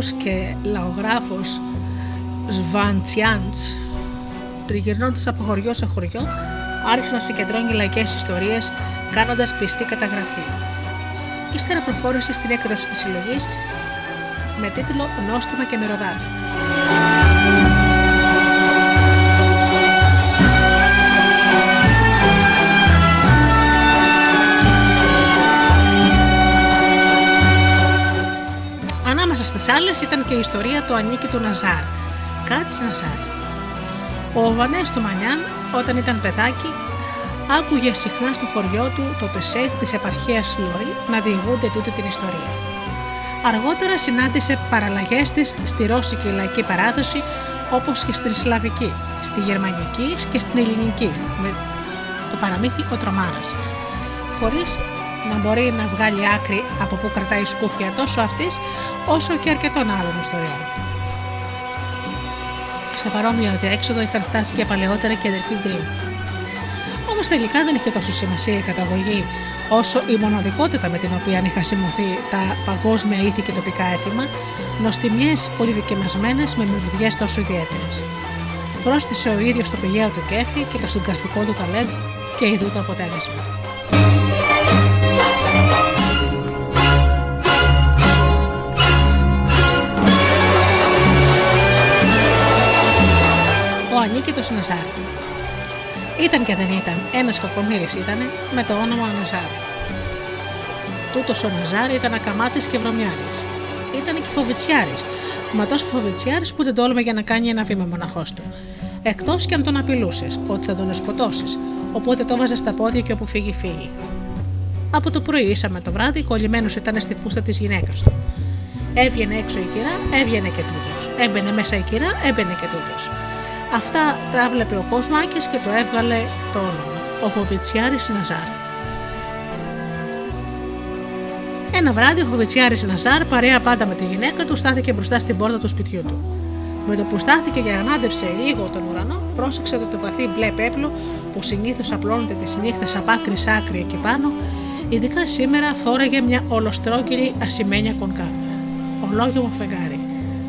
Ο κληρικός και λαογράφος Σβαντσιάντς τριγυρνώντας από χωριό σε χωριό άρχισε να συγκεντρώνει λαϊκές ιστορίες κάνοντας πιστή καταγραφή. Ύστερα προχώρησε στην έκδοση της συλλογής με τίτλο «Νόστιμα και μυρωδάτα». Ανάμεσα στις άλλες ήταν και η ιστορία του Ανίκη του Ναζάρ, Κάτς Ναζάρ. Ο Βανές του Μανιάν, όταν ήταν παιδάκι, άκουγε συχνά στο χωριό του το τεσέχ της επαρχίας Λόρι να διηγούνται τούτη την ιστορία. Αργότερα συνάντησε παραλλαγές της στη ρώσικη λαϊκή παράδοση όπως και στην σλαβική, στη γερμανική και στην ελληνική με το παραμύθι «Ο Τρομάρας» χωρίς να μπορεί να βγάλει άκρη από που κρατάει σκούφια τόσο αυτής όσο και αρκετών άλλων ιστοριών. Σε παρόμοιο διέξοδο είχαν φτάσει και παλαιότερα και αδερφοί Γκριν. Όμως τελικά δεν είχε τόσο σημασία η καταγωγή όσο η μοναδικότητα με την οποία είχαν σημωθεί τα παγκόσμια ήθη και τοπικά έθιμα, νοστιμιές πολυδικαιμασμένε με μυρωδιές τόσο ιδιαίτερες. Πρόσθεσε ο ίδιος το πηγαίο του κέφι και το συγγραφικό του ταλέντο και ειδού το αποτέλεσμα. Ο Ανίκητος Ναζάρ ήταν και δεν ήταν, ένας κακομύρης ήταν με το όνομα Ναζάρ. Τούτος ο Ναζάρ ήταν ακαμάτης και βρωμιάρης. Ήταν και φοβητσιάρης, μα τόσο φοβητσιάρης που δεν τόλμε για να κάνει ένα βήμα μοναχός του. Εκτός και αν τον απειλούσες, ότι θα τον σκοτώσει, οπότε το βάζες στα πόδια και όπου φύγει, φύγει. Από το πρωί ίσα με το βράδυ, κολλημένος ήταν στη φούστα της γυναίκας του. Έβγαινε έξω η κυρά, έβγαινε και τούτος. Έμπαινε μέσα η κυρά, έμπαινε και τούτος. Αυτά τα έβλεπε ο Κοσμάκης και το έβγαλε το όνομα. Ο Φοβιτσιάρης Ναζάρ. Ένα βράδυ ο Φοβιτσιάρης Ναζάρ, παρέα πάντα με τη γυναίκα του, στάθηκε μπροστά στην πόρτα του σπιτιού του. Με το που στάθηκε και ανάδεψε λίγο τον ουρανό, πρόσεξε ότι το βαθύ μπλε πέπλο που συνήθως απλώνεται τις νύχτες από άκρη σ' άκρη εκεί πάνω, ειδικά σήμερα φόραγε μια ολοστρόγγυλη ασημένια κονκά. Ολόγιο φεγγάρι,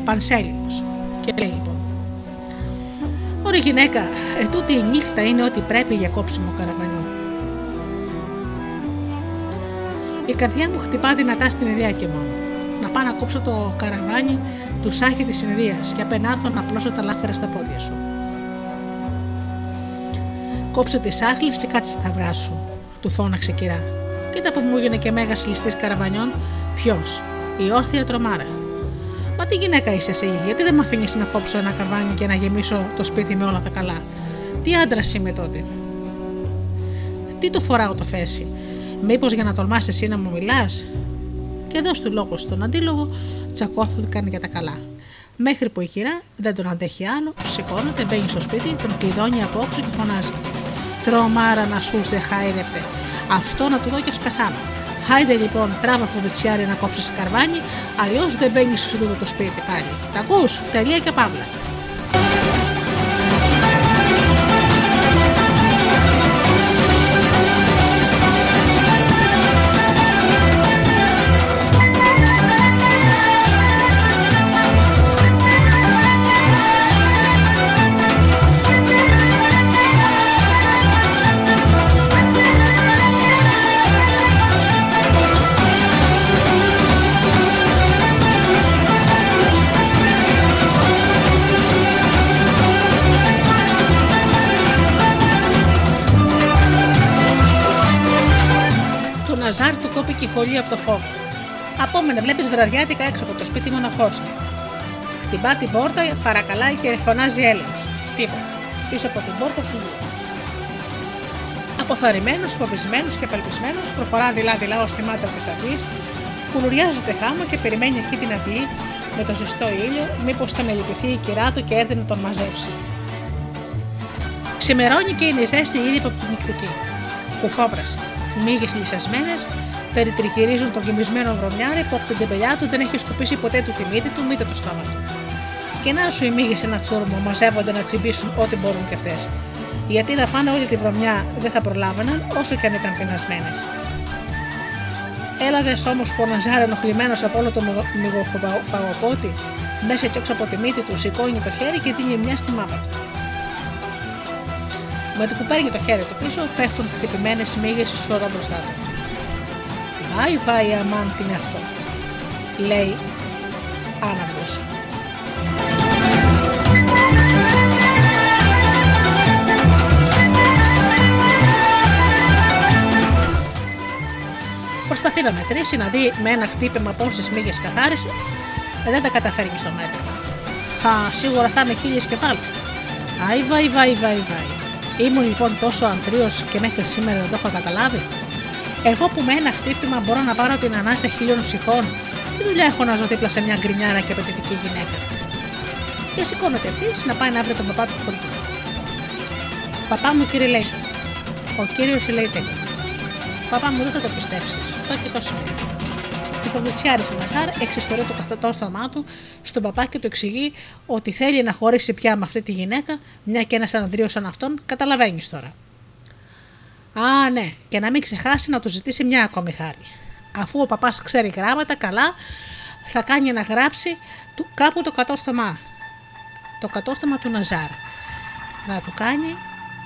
πανσέλινος. Και λέει λοιπόν: Ωραία γυναίκα, ε, τούτη η νύχτα είναι ό,τι πρέπει για κόψιμο καραβανιού. Η καρδιά μου χτυπά δυνατά στην ιδέα και μόνο. Να πάω να κόψω το καραβάνι του σάχη της συνεδρία και απενάρθω να πλώσω τα λάφερα στα πόδια σου. Κόψε τις άχλες και κάτσε στα αυγά σου, του φώναξε κυρά. Κοίτα που μου έγινε και μέγας ληστής καραβανιών, ποιος, η όρθια τρομάρα. Μα τι γυναίκα είσαι εσύ, γιατί δεν με αφήνεις να κόψω ένα καρβάνι και να γεμίσω το σπίτι με όλα τα καλά; Τι άντρας είμαι τότε; Τι το φοράω το φέση. Μήπως για να τολμάσει εσύ να μου μιλάς; Και εδώ του λόγο στον αντίλογο τσακώθηκαν για τα καλά. Μέχρι που η κυρά δεν τον αντέχει άλλο, σηκώνεται, μπαίνει στο σπίτι, τον κλειδώνει από και φωνάζει. Τρομάρα να σου δε χάιδευτε. Αυτό να του δω και ας πεθάνω. Χάιντε λοιπόν, τράβα από βετσιάρι να κόψεις καρβάνι, αλλιώς δεν μπαίνεις στο το σπίτι πάλι. Τα ακούς, τελεία και παύλα. Ναζάρ του κόπηκε η χολή από το φόβο. Απόμενε, βλέπεις βραδιάτικα έξω από το σπίτι μοναχός του. Χτυπά την πόρτα, παρακαλάει και φωνάζει έλεγχος. Τίποτα. Πίσω από την πόρτα φύγει. Αποθαρρυμένος, φοβισμένος και απελπισμένος, προχωρά δειλά-δειλά ως τη μάτια της αυγής, κουλουριάζεται χάμω και περιμένει εκεί την αυγή με το ζεστό ήλιο, μήπως θα μελετηθεί η κυρά του και έρθει να τον μαζέψει. Ξημερώνει και είναι η ζέστη ήδη από την νυχτική. Κουφόβρασε. Μύγες λυσασμένε περιτριγυρίζουν τον γεμισμένο βρωμιάρι που από την τεμπελιά του δεν έχει σκουπίσει ποτέ του τη μύτη του, μήτε το στόμα του. Και να σου οι μύγε ένα τσούρμο μαζεύονται να τσιμπήσουν ό,τι μπορούν κι αυτές. Γιατί να φάνε όλη τη βρωμιά δεν θα προλάβαιναν όσο και αν ήταν πεινασμένες. Έλαβε όμως που ο Ναζάρ ενοχλημένος από όλο το μυγοφαγοκότη, μέσα και έξω από τη μύτη του, σηκώνει το χέρι και δίνει μια στη μάπα του. Με το που παίρνει το χέρι του πίσω, πέφτουν χτυπημένες μύγες σωρό μπροστά του. Βάι, βάι, αμάν, τι είναι αυτό, λέει άναυδος. Προσπαθεί να μετρήσει, να δει με ένα χτύπημα πόσες μύγες καθάρισε, δεν τα καταφέρνει στο μέτρο. Χα, σίγουρα θα είναι χίλιες και πάλι. Άι, βαϊ, βαϊ, βαϊ, βαϊ. Ήμουν λοιπόν τόσο ανθρίο και μέχρι σήμερα δεν το έχω καταλάβει. Εγώ που με ένα χτύπημα μπορώ να πάρω την ανάσα χίλιων ψυχών, τι δουλειά έχω να ζω δίπλα σε μια γκρινιάρα και απαιτητική γυναίκα; Και σηκώνεται ευθύς να πάει να βρει τον παπά του χωριού. Παπά μου, κύριε Λέισον. Ο κύριος λέει τέτοιο. Παπά μου δεν θα το πιστέψεις. Το και τόσο λέει. Η προβυσιάρη Μαζάρ εξιστορεί το καθετόρθωμά του στον παπά και του εξηγεί ότι θέλει να χωρίσει πια με αυτή τη γυναίκα, μια και ένας αναδρίο σαν αυτόν, καταλαβαίνεις τώρα. Α, ναι, και να μην ξεχάσει να του ζητήσει μια ακόμη χάρη. Αφού ο παπάς ξέρει γράμματα καλά, θα κάνει να γράψει του, κάπου το κατόρθωμά. Το κατόρθωμα του Ναζάρ. Να του κάνει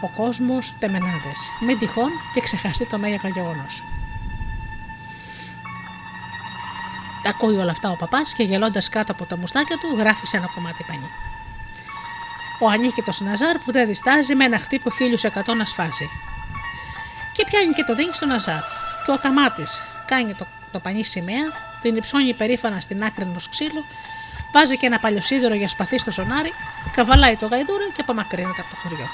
ο κόσμος τεμενάδες. Μην τυχόν και ξεχαστεί το μέγα γεγονός. Τα ακούει όλα αυτά ο παπάς και γελώντας κάτω από τα μουστάκια του, γράφει σε ένα κομμάτι πανί. Ο ανίκητος Ναζάρ που δεν διστάζει με ένα χτύπο 1100 να σφάζει. Και πιάνει και το δίνει στο Ναζάρ. Και ο ακαμάτης κάνει το, το πανί σημαία, την υψώνει περήφανα στην άκρη ενός ξύλου, βάζει και ένα παλιοσίδερο για σπαθί στο σονάρι, καβαλάει το γαϊδούρι και απομακρύνεται από το χωριό.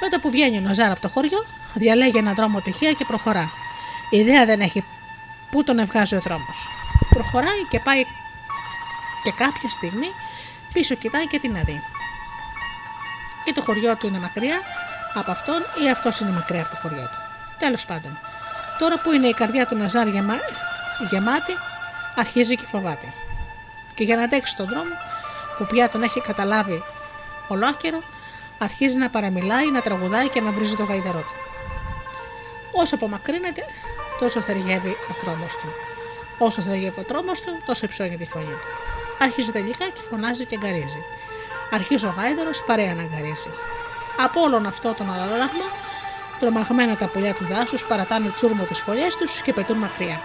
Μετά που βγαίνει ο Ναζάρ από το χωριό, διαλέγει ένα δρόμο τυχαία και προχωρά. Η ιδέα δεν έχει πού τον ευγάζει ο δρόμος. Προχωράει και πάει και κάποια στιγμή πίσω κοιτάει και την αδεί. Ή το χωριό του είναι μακριά από αυτόν ή αυτός είναι μακριά από το χωριό του. Τέλος πάντων, τώρα που είναι η καρδιά του Ναζάρ γεμα... γεμάτη, αρχίζει και φοβάται. Και για να αντέξει τον δρόμο, που πια τον έχει καταλάβει ολόκαιρο, αρχίζει να παραμιλάει, να τραγουδάει και να βρίζει το γαϊδερό του. Όσο απομακρύνεται, τόσο θεργεύει ο τρόμος του. Όσο θεργεύει ο τρόμος του, τόσο υψώνει τη φωνή του. Αρχίζει τελικά και φωνάζει και αγκαρίζει. Αρχίζει ο γάιδαρο παρέα να αγκαρίζει. Από όλον αυτό τον αλλαγμα, τρομαγμένα τα πουλιά του δάσους παρατάνε τσούρμο τι φωλιές τους και πετούν μακριά.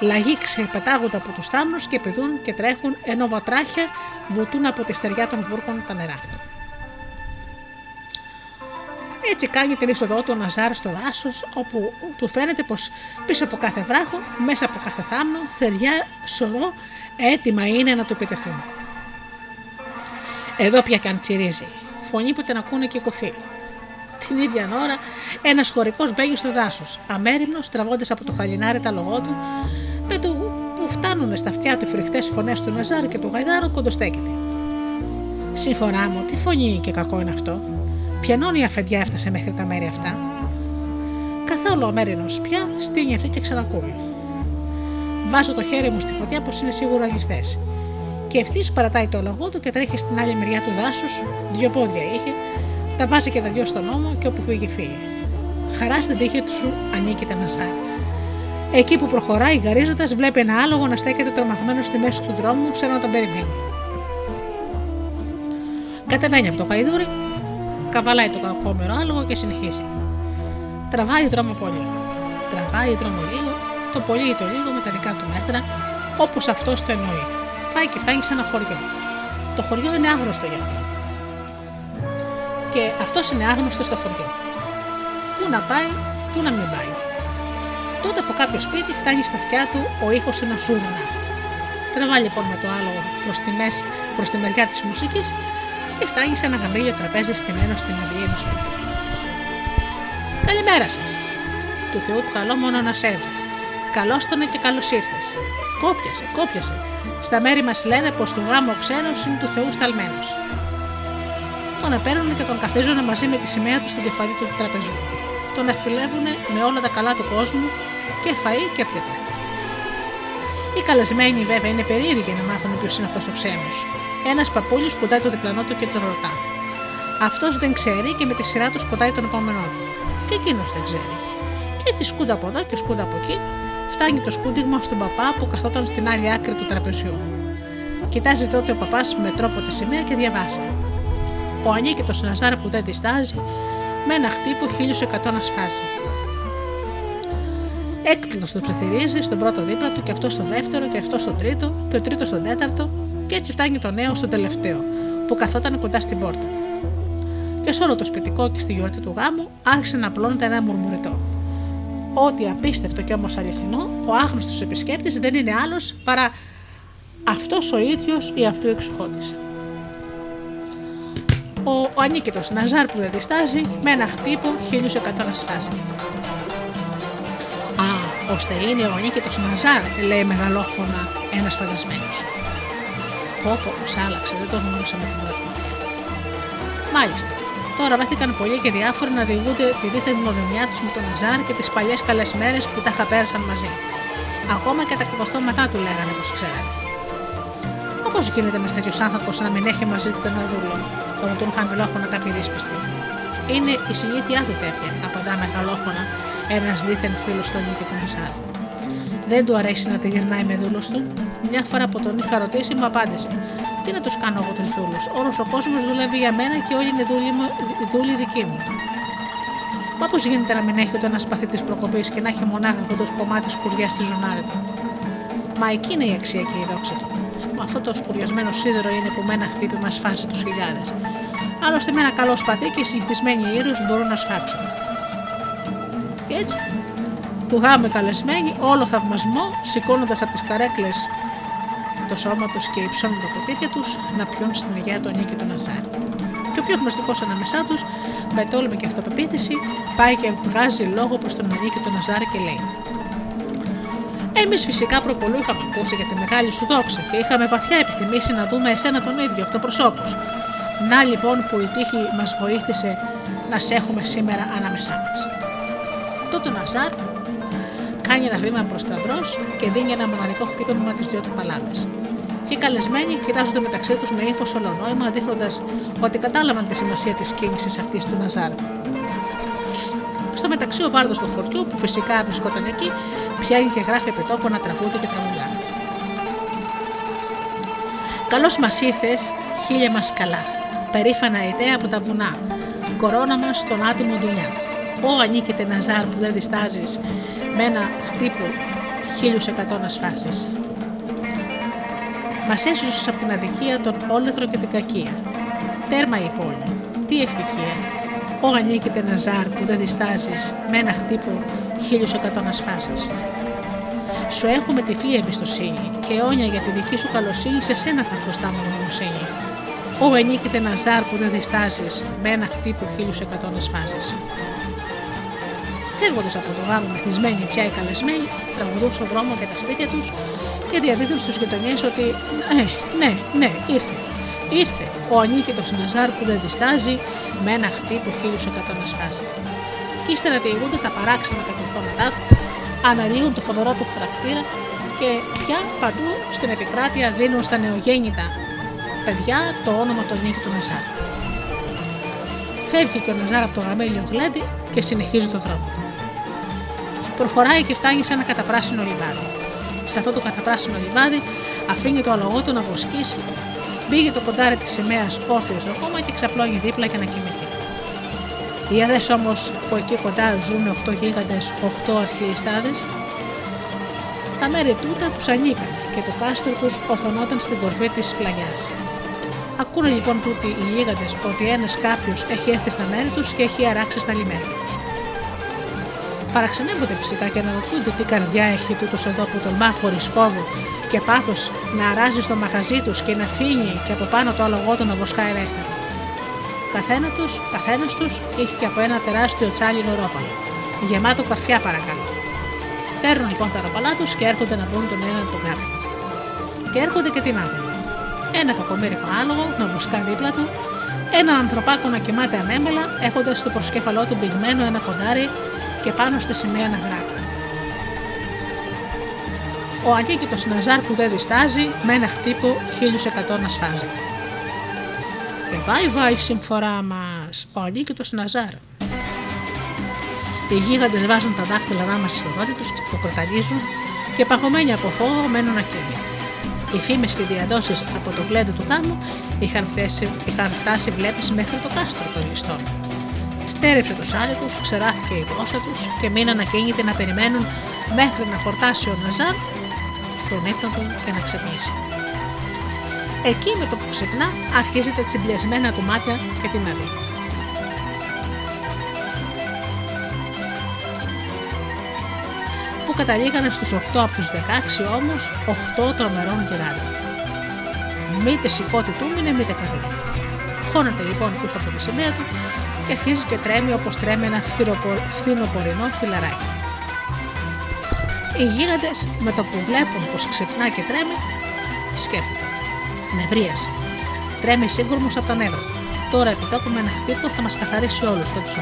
Λαγοί ξεπετάγονται από τους θάμνους και πηδούν και τρέχουν, ενώ βατράχια βουτούν από τη στεριά των βούρκων τα νερά. Έτσι κάνει την είσοδό του Ναζάρ στο δάσος, όπου του φαίνεται πως πίσω από κάθε βράχο, μέσα από κάθε θάμνο, θεριά σωρό έτοιμα είναι να του επιτεθούν. Εδώ πια καν τσιρίζει. Φωνή που την ακούνε και οι κοφοί. Την ίδια ώρα, ένας χωρικός μπαίνει στο δάσος, αμέριμνος, τραβώντας από το χαλινάρι τα λογό του, με το που φτάνουν στα αυτιά του φρικτές φωνές του Ναζάρ και του Γαϊδάρου κοντοστέκεται. Σύμφωνά μου, τι φωνή και κακό είναι αυτό, Ποιανών η αφεντιά έφτασε μέχρι τα μέρη αυτά. Καθόλου αμέρινος πια στείνει αυτή και ξανακούει. Βάζω το χέρι μου στη φωτιά πως είναι σίγουρα ληστέ. Και ευθύς παρατάει το λαγό του και τρέχει στην άλλη μεριά του δάσους, δύο πόδια είχε, τα βάζει και τα δυο στον ώμο και όπου φύγει φύγει. Χαρά στην τύχη του ανήκει τα νασάρι. Εκεί που προχωράει γαρίζοντας, βλέπει ένα άλογο να στέκεται τρομαγμένο στη μέση του δρόμου, σαν να τον περιμένει. Κατεβαίνει από το χαϊδούρι Καβαλάει το κακόμερο άλογο και συνεχίζει. Τραβάει δρόμο πολύ. Τραβάει δρόμο λίγο, το πολύ ή το λίγο με τα δικά του μέτρα, όπως αυτός το εννοεί. Πάει και φτάνει σε ένα χωριό. Το χωριό είναι άγνωστο γι' αυτό. Και αυτός είναι άγνωστος στο χωριό. Πού να πάει, πού να μην πάει. Τότε από κάποιο σπίτι φτάνει στα αυτιά του ο ήχος ένα ζούρνα. Τραβάει λοιπόν με το άλογο προς τη, προς τη μεριά της μουσικής και φτάνει σε ένα γαμήλιο τραπέζι στημένο στην αυλή ενός σπιτιού. Καλημέρα σας. Του Θεού του καλό μόνο να σέβει. Καλώς τον και καλώς ήρθες. Κόπιασε, κόπιασε. Στα μέρη μας λένε πως του γάμου ο ξένος είναι του Θεού σταλμένος. Τον επέρνουν και τον καθίζουν μαζί με τη σημαία του στην κεφαλή του τραπεζού. Τον εφηλεύουν με όλα τα καλά του κόσμου και φαΐ και πλήτα. Οι καλεσμένοι βέβαια είναι περίεργοι να μάθουν ποιος είναι αυτός ο ξένος. Ένας παππούλιος σκοτάει τον διπλανό του και τον ρωτά. Αυτός δεν ξέρει και με τη σειρά του σκοτάει τον επόμενό του. Και εκείνος δεν ξέρει. Και έτσι σκούντα από εδώ και σκούντα από εκεί, φτάνει το σκούντιγμα στον παπά που καθόταν στην άλλη άκρη του τραπεζιού. Κοιτάζει τότε ο παπάς με τρόπο τη σημαία και διαβάζει. Ο ανίκητο Ναζάρ που δεν διστάζει, με ένα χτύπο 1100 να σφάζει. Έκπληκτος το ψιθυρίζει στον πρώτο δίπλα του και αυτός στο δεύτερο και αυτός στο τρίτο και ο τρίτος στον τέταρτο και έτσι φτάνει το νέο στο τελευταίο που καθόταν κοντά στην πόρτα. Και σε όλο το σπιτικό και στη γιορτή του γάμου άρχισε να απλώνεται ένα μουρμουρετό. Ό,τι απίστευτο και όμως αληθινό, ο άγνωστος επισκέπτης δεν είναι άλλος παρά αυτός ο ίδιος ή αυτού εξοχότη. Ο, ο ανίκητος Ναζάρ που δεν διστάζει με ένα χτύπο 1100 να σφάζει. Α, ώστε είναι ο ανίκητος Ναζάρ, λέει μεγαλόφωνα ένας φαντασμένος. Πόπο, πώ άλλαξε, δεν το γνώρισα με την πρώτη Μάλιστα, Τώρα βρέθηκαν πολλοί και διάφοροι να διηγούνται τη δίθεν γνωριμιά τους με τον Ναζάρ και τις παλιές καλές μέρες που τα χαπέρασαν μαζί. Ακόμα και τα μετά του λέγανε πω ξέρανε. Όπως γίνεται με τέτοιου άνθρωπος να μην έχει μαζί του ένα δούλο, το ρωτούν χαμηλόφωνα κάποιοι δύσπιστοι. Είναι η συνήθειά του τέτοια, απαντά μεγαλόφωνα ένας δίθεν φίλος του Νίκη του Ναζάρ. Δεν του αρέσει να τη γυρνάει με δούλος του. Μια φορά που τον είχα ρωτήσει, μου απάντησε: τι να τους κάνω εγώ τους δούλους; Όλος ο κόσμος δουλεύει για μένα και όλοι είναι δούλοι, δούλοι δικοί μου. Μα πώς γίνεται να μην έχει ούτε ένας σπαθί τη προκοπής και να έχει μονάχα αυτό το κομμάτι σκουριά στη ζωνάρη του. Μα εκεί είναι η αξία και η δόξα του. Μα αυτό το σκουριασμένο σίδερο είναι που με ένα χτύπημα σφάζει τους χιλιάδες. Άλλωστε με ένα καλό σπαθί και οι συνηθισμένοι ήρωες μπορούν να σφάξουν. Και έτσι, που γάμε καλεσμένοι όλο θαυμασμό, σηκώνοντας από τις καρέκλες το σώμα τους και υψώνουν τα ποτήρια τους να πιούν στην υγεία του Νίκη του Ναζάρ. Και ο πιο γνωστικός ανάμεσά τους, με τόλμη και αυτοπεποίθηση, πάει και βγάζει λόγο προς τον Νίκη του Ναζάρ και λέει: Εμείς φυσικά προπολού είχαμε ακούσει για τη μεγάλη σου δόξα και είχαμε βαθιά επιθυμήσει να δούμε εσένα τον ίδιο αυτοπροσώπους. Να λοιπόν που η τύχη μας βοήθησε να σε έχουμε σήμερα ανάμεσά μας. Τότε ο Ναζάρ κάνει ένα βήμα προς τα μπρος και δίνει ένα μοναδικό χτύπημα με τι δύο του παλάτες. Και οι καλεσμένοι κοιτάζονται μεταξύ τους με ύφος ολονόημα, δείχνοντας ότι κατάλαβαν τη σημασία της κίνησης αυτής του Ναζάρ. Στο μεταξύ, ο βάρδος του χωριού, που φυσικά βρισκόταν εκεί, πιάνει και γράφει επί τόπο ένα τραγούδι και τραγουδά. Καλώς μας ήρθες, χίλια μας καλά. Περήφανα ιδέα από τα βουνά. Κορώνα μας στον άτιμο δουλειά. Ω ανήκετε Ναζάρ που δεν διστάζεις με ένα χτύπο 1100 ασφάσεις. Μας έσωσε από την αδικία, τον όλεθρο και την κακία. Τέρμα η πόλη. Τι ευτυχία. Ω ανήκεται Ναζάρ που δεν διστάζεις με ένα χτύπο 1100 ασφάσει. Σου έχουμε τυφλή εμπιστοσύνη και αιώνια για τη δική σου καλοσύνη σε σένα θα χρωστάμε γνωμοσύνη. Ω ανήκεται Ναζάρ που δεν διστάζεις με ένα χτύπο 1100 ασφάσει. Φεύγοντας από το γάμο μεθυσμένοι πια οι καλεσμένοι, τραγουδούν στον δρόμο για τα σπίτια τους και διαδίδουν στου γειτονιές ότι ναι, ναι, ναι, ήρθε. Ήρθε ο ανίκητος Ναζάρ που δεν διστάζει με ένα χτύπο χίλιους εκατό να σπάσει. Και ύστερα διηγούνται τα παράξενα κατορθώματά του, αναλύουν το φοβερό του χαρακτήρα και πια παντού στην επικράτεια δίνουν στα νεογέννητα παιδιά το όνομα του ανίκητου Ναζάρ. Φεύγει και ο Ναζάρ από το γαμέλιο γλέντι και συνεχίζει τον δρόμο προχωράει και φτάνει σε ένα καταπράσινο λιβάδι. Σε αυτό το καταπράσινο λιβάδι αφήνει το αλογό του να βοσκήσει, μπήγε το κοντάρι της σημαίας όρθιος στο χώμα και ξαπλώνει δίπλα για να κοιμηθεί. Οι αδές όμως που εκεί κοντά ζουν 8 γίγαντε, 8 αρχιεστάδες, τα μέρη τούτα τους ανήκαν και το πάστρο τους οθωνόταν στην κορφή της πλαγιάς. Ακούνε λοιπόν τούτοι οι γίγαντες ότι ένας κάποιος έχει έρθει στα μέρη τους και έχει αράξει στα λιμέρια τους. Παραξενεύονται φυσικά και αναρωτιούνται τι καρδιά έχει τούτος εδώ που τολμά χωρί φόβο και πάθος να αράζει στο μαγαζί τους και να φύγει και από πάνω το άλογό του να βοσκάει ελεύθερο. Καθένας τους, καθένας τους είχε και από ένα τεράστιο τσάλινο ρόπαλο, γεμάτο καρφιά παρακαλώ. Παίρνουν λοιπόν τα ρόπαλά τους και έρχονται να μπουν τον έναν τον κάποιον. Και έρχονται και την άλλη. Ένα κακομίρικο άλογο να βοσκά δίπλα του, έναν ανθρωπάκο να κοιμάται ανέμελα, έχοντας στο προσκέφαλό του μπηγμένο ένα κοντάρι και πάνω στη σημαία να γράφει. Ο ανίκητος Ναζάρ που δεν διστάζει με ένα χτύπο 1100 να σφάζει. Και βάει βάει συμφορά μας ο ανίκητος Ναζάρ. Οι γίγαντες βάζουν τα δάχτυλα ανάμεσα στο δόντι τους, το κροταλίζουν και παγωμένοι από φόβο μένουν ακίνητοι. Οι φήμες και οι διαδόσεις από το γλέντι του γάμου είχαν, φτάσει, είχαν φτάσει, βλέπεις, μέχρι το κάστρο των ληστών. Στέριψε τους άλικου, ξεράφηκε η γλώσσα τους και μείναν ακίνητοι να περιμένουν μέχρι να χορτάσει ο Ναζάρ τον ύπνο του και να ξυπνήσει. Εκεί με το που ξυπνά αρχίζει τα τσιμπλιασμένα του μάτια και την αδεί. Που καταλήγανε στους 8 από τους 16 όμως 8 τρομερών γεράδων. Μήτε σηκώτη του μείνε μήτε καρδί. Χώνεται λοιπόν πίσω από τη σημαία του και αρχίζει και τρέμει όπως τρέμει ένα φθινοπορεινό φιλαράκι. Οι γίγαντες με το που βλέπουν πως ξυπνά και τρέμει σκέφτονται. Νευρίασε. Τρέμει σύγκρομος από τα νεύρα. Τώρα επιτόπου με ένα χτύπο θα μας καθαρίσει όλους το του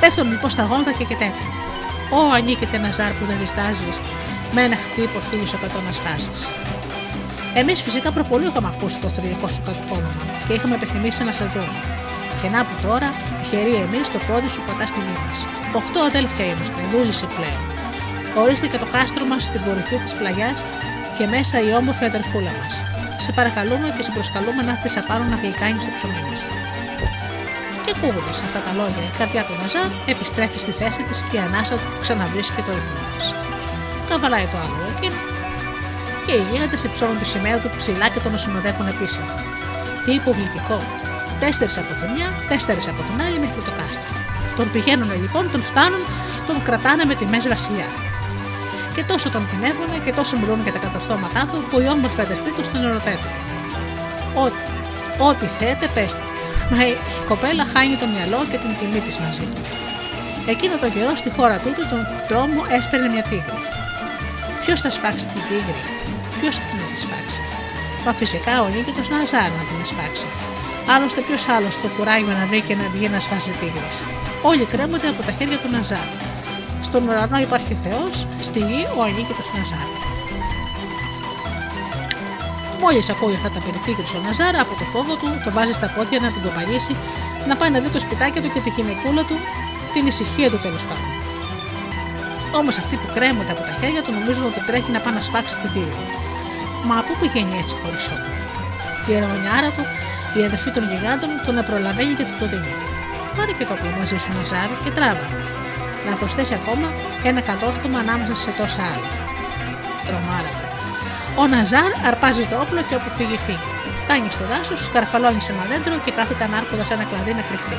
Πέφτουν λοιπόν στα γόνατα και κοιτάνε. Ω, ανήκεται ένα ζάρ που δεν διστάζεις, με ένα χτύπο εκατό να σπάσει. Εμείς φυσικά προπολού είχαμε ακούσει το θρηλυκό σου όνομα και είχαμε επιθυμήσει να σε δούμε. Και να που τώρα, χαιρεί εμείς το πόδι σου πατά στη γη μας. Οχτώ αδέλφια είμαστε, δούλησε πλέον. Ορίστηκε το κάστρο μας στην κορυφή της πλαγιάς και μέσα η όμορφη αδερφούλα μας. Σε παρακαλούμε και σε προσκαλούμε να έρθεις απάνω να γλυκάνεις το ψωμί μας. Και ακούγοντας αυτά τα λόγια, η καρδιά του Μαζά επιστρέφει στη θέση της και η ανάσα του ξαναβρίσκει το ρυθμό της. Καβαλάει το άλλο εκείνο και οι γίγαντε υψώνουν τη σημαία του ψηλά και τον συνοδεύουν επίσημα. Τι υποβλητικό! Τέσσερις από τη μια, τέσσερις από την άλλη μέχρι το κάστρο. Τον πηγαίνουν λοιπόν, τον φτάνουν, τον κρατάνε με τη μέση βασιλιά και τόσο τον πνεύουν και τόσο μιλούν για τα κατορθώματά του που οι όμορφοι αδερφοί τους τον ερωτεύουν. Ό,τι, ό,τι θέτε, πέστε. Μα η κοπέλα χάνει το μυαλό και την τιμή της μαζί του. Εκείνο το καιρό στη χώρα τούτου τον τρόμο έσπερνε μια τίγρη. Ποιος θα σφάξει την τίγρη, ποιος την θα τη σφάξει; Μα φυσικά ο Νίκητος Ναζάρ να την σφάξει. Άλλωστε, ποιος άλλος το κουράγιο να βρει και να βγει να σφάσει τίγρη. Όλοι κρέμονται από τα χέρια του Ναζάρ. Στον ουρανό υπάρχει Θεός, στη γη ο ανίκητο Ναζάρ. Μόλις ακούει αυτά τα περιτύχη ο Ναζάρ, από το φόβο του το βάζει στα πόδια να την κοπαλίσει, να πάει να δει το σπιτάκι του και τη γυναικούλα του, την ησυχία του τέλος πάντων. Όμως αυτοί που κρέμονται από τα χέρια του νομίζουν ότι τρέχει να πάει να σφάξει την πύλη. Μα πού πηγαίνει έτσι χωρίς όπλο. Η αερογονιάρα του, η αδερφή των γιγάντων, τον προλαβαίνει και του το δίνει. Πάρε και το όπλο μαζί σου, Ναζάρ, και τράβα να προσθέσει ακόμα ένα κατόρθωμα ανάμεσα σε τόσα άλλα. Τρομάρα. Ο Ναζάρ αρπάζει το όπλο και όπου φύγει φύγει. Φτάνει στο δάσος, σκαρφαλώνει σε ένα δέντρο και κάθεται ανάρκοντας ένα κλαδί να κρυφτεί.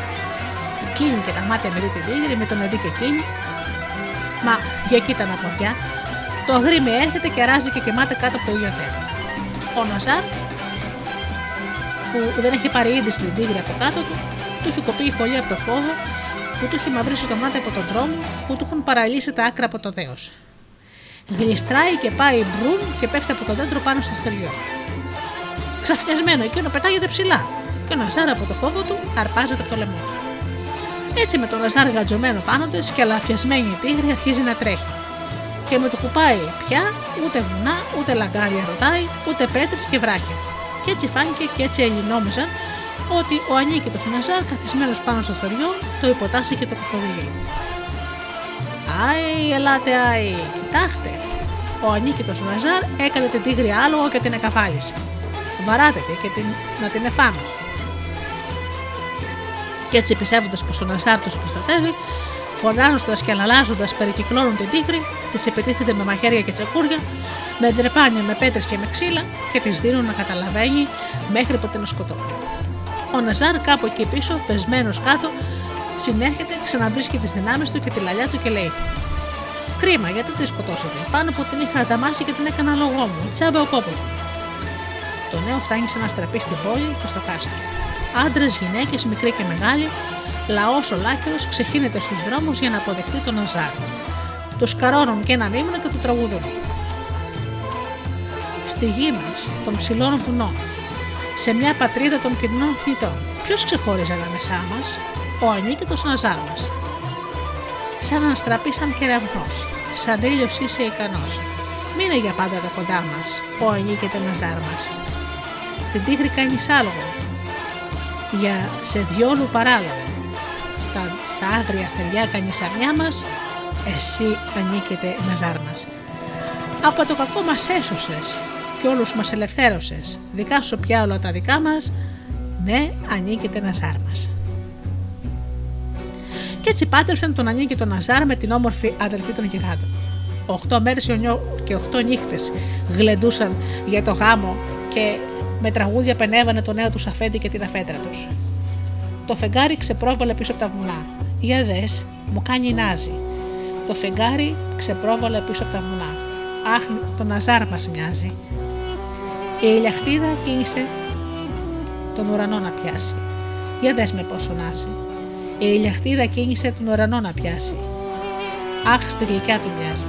Κλείνει και τα μάτια με την τίγρη με τον δει και εκείνη. Μα για εκεί τα ποδιά, το αγρίμι έρχεται και ράζει και κοιμάται κάτω από το ίδιο θέμα. Ο Ναζάρ, που δεν έχει πάρει ήδη στην τίγρη από κάτω του, του έχει κοπεί η φωλή από το φόβο που του είχε μαυρίσει το μάτι από τον δρόμο που του έχουν παραλύσει τα άκρα από το δέος. Γλιστράει και πάει μπρουν και πέφτει από το δέντρο πάνω στο θεριό. Ξαφνιασμένο εκείνο πετάγεται ψηλά και ο Ναζάρ από το φόβο του αρπάζεται από το λαιμό του. Έτσι με τον Ναζάρ γατζωμένο πάνω τη και αλαφιασμένη η τίγρη αρχίζει να τρέχει. Και με το που πάει πια ούτε βουνά ούτε λαγκάρια ρωτάει ούτε πέτρες και βράχια. Και έτσι φάνηκε και έτσι ελληνόμιζαν ότι ο ανίκητος Ναζάρ καθισμένος πάνω στο θεριό το υποτάσσει και το καθοδηγεί. Άι, ελάτε, άι, κοιτάχτε. Ο ανίκητος Ναζάρ έκανε την τίγρη άλογο και την εκαφάλισε. Βαράτε και την, να την εφάμε. Και έτσι πιστεύοντας πως ο Ναζάρ τους προστατεύει, φωνάζοντας και αναλάζοντας περικυκλώνουν την τίγρη, της επιτίθεται με μαχαίρια και τσεκούρια, με ντρεπάνια, με πέτρες και με ξύλα και τη δίνουν να καταλαβαίνει μέχρι που την σκοτώνει. Ο Ναζάρ κάπου εκεί πίσω, πεσμένος κάτω, συνέρχεται, ξαναβρίσκει τις δυνάμεις του και τη λαλιά του και λέει: Κρίμα, γιατί τη σκοτώσατε. Πάνω που την είχα δαμάσει και την έκανα λόγω μου. Τσάμπε ο κόπος μου. Το νέο φτάνει σε ένα στραπή στην πόλη και στο κάστρο. Άντρες, γυναίκες, μικροί και μεγάλοι, λαός ολάκερος ξεχύνεται στους δρόμους για να αποδεχτεί τον Ναζάρ. Τους καρώνουν και έναν ύμνο και του τραγουδούν. Στη γη μας, των ψηλών βουνών, σε μια πατρίδα των κοινών θητών. Ποιος ξεχώριζε ανάμεσά μας, ο ανίκητος Ναζάρ μας. Σαν να στραπεί σαν κεραυνός, σαν ήλιος είσαι ικανός. Μείνε για πάντα τα κοντά μας, ο ανίκητος Ναζάρ μας. Την τίγρη κάνεις άλογο, για σε διόλου παράλογο. Τα, τα άγρια θεριά κάνεις σαρνιά μας, εσύ ανήκετε Ναζάρ μας. Από το κακό μας έσωσες και όλους μας ελευθέρωσες. Δικά σου πια όλα τα δικά μας, ναι, ανήκεται ένα μας. Και έτσι πάντρεψαν τον Ανή και τον Ναζάρ με την όμορφη αδελφή των γιγάντων. Οχτώ μέρες και οχτώ νύχτες γλεντούσαν για το γάμο και με τραγούδια πενεύανε το νέο τους αφέντη και την αφέντρα τους. Το φεγγάρι ξεπρόβαλε πίσω από τα βουνά. Για δες, μου κάνει νάζι. Το φεγγάρι ξεπρόβαλε πίσω από τα βουνά. Αχ, το Ναζάρ μας μοιάζει. Η ηλιαχτίδα κίνησε τον ουρανό να πιάσει. Για δες με πόσο νάζει. Η ηλιαχτίδα κίνησε τον ουρανό να πιάσει. Αχ, στη γλυκιά του μοιάζει.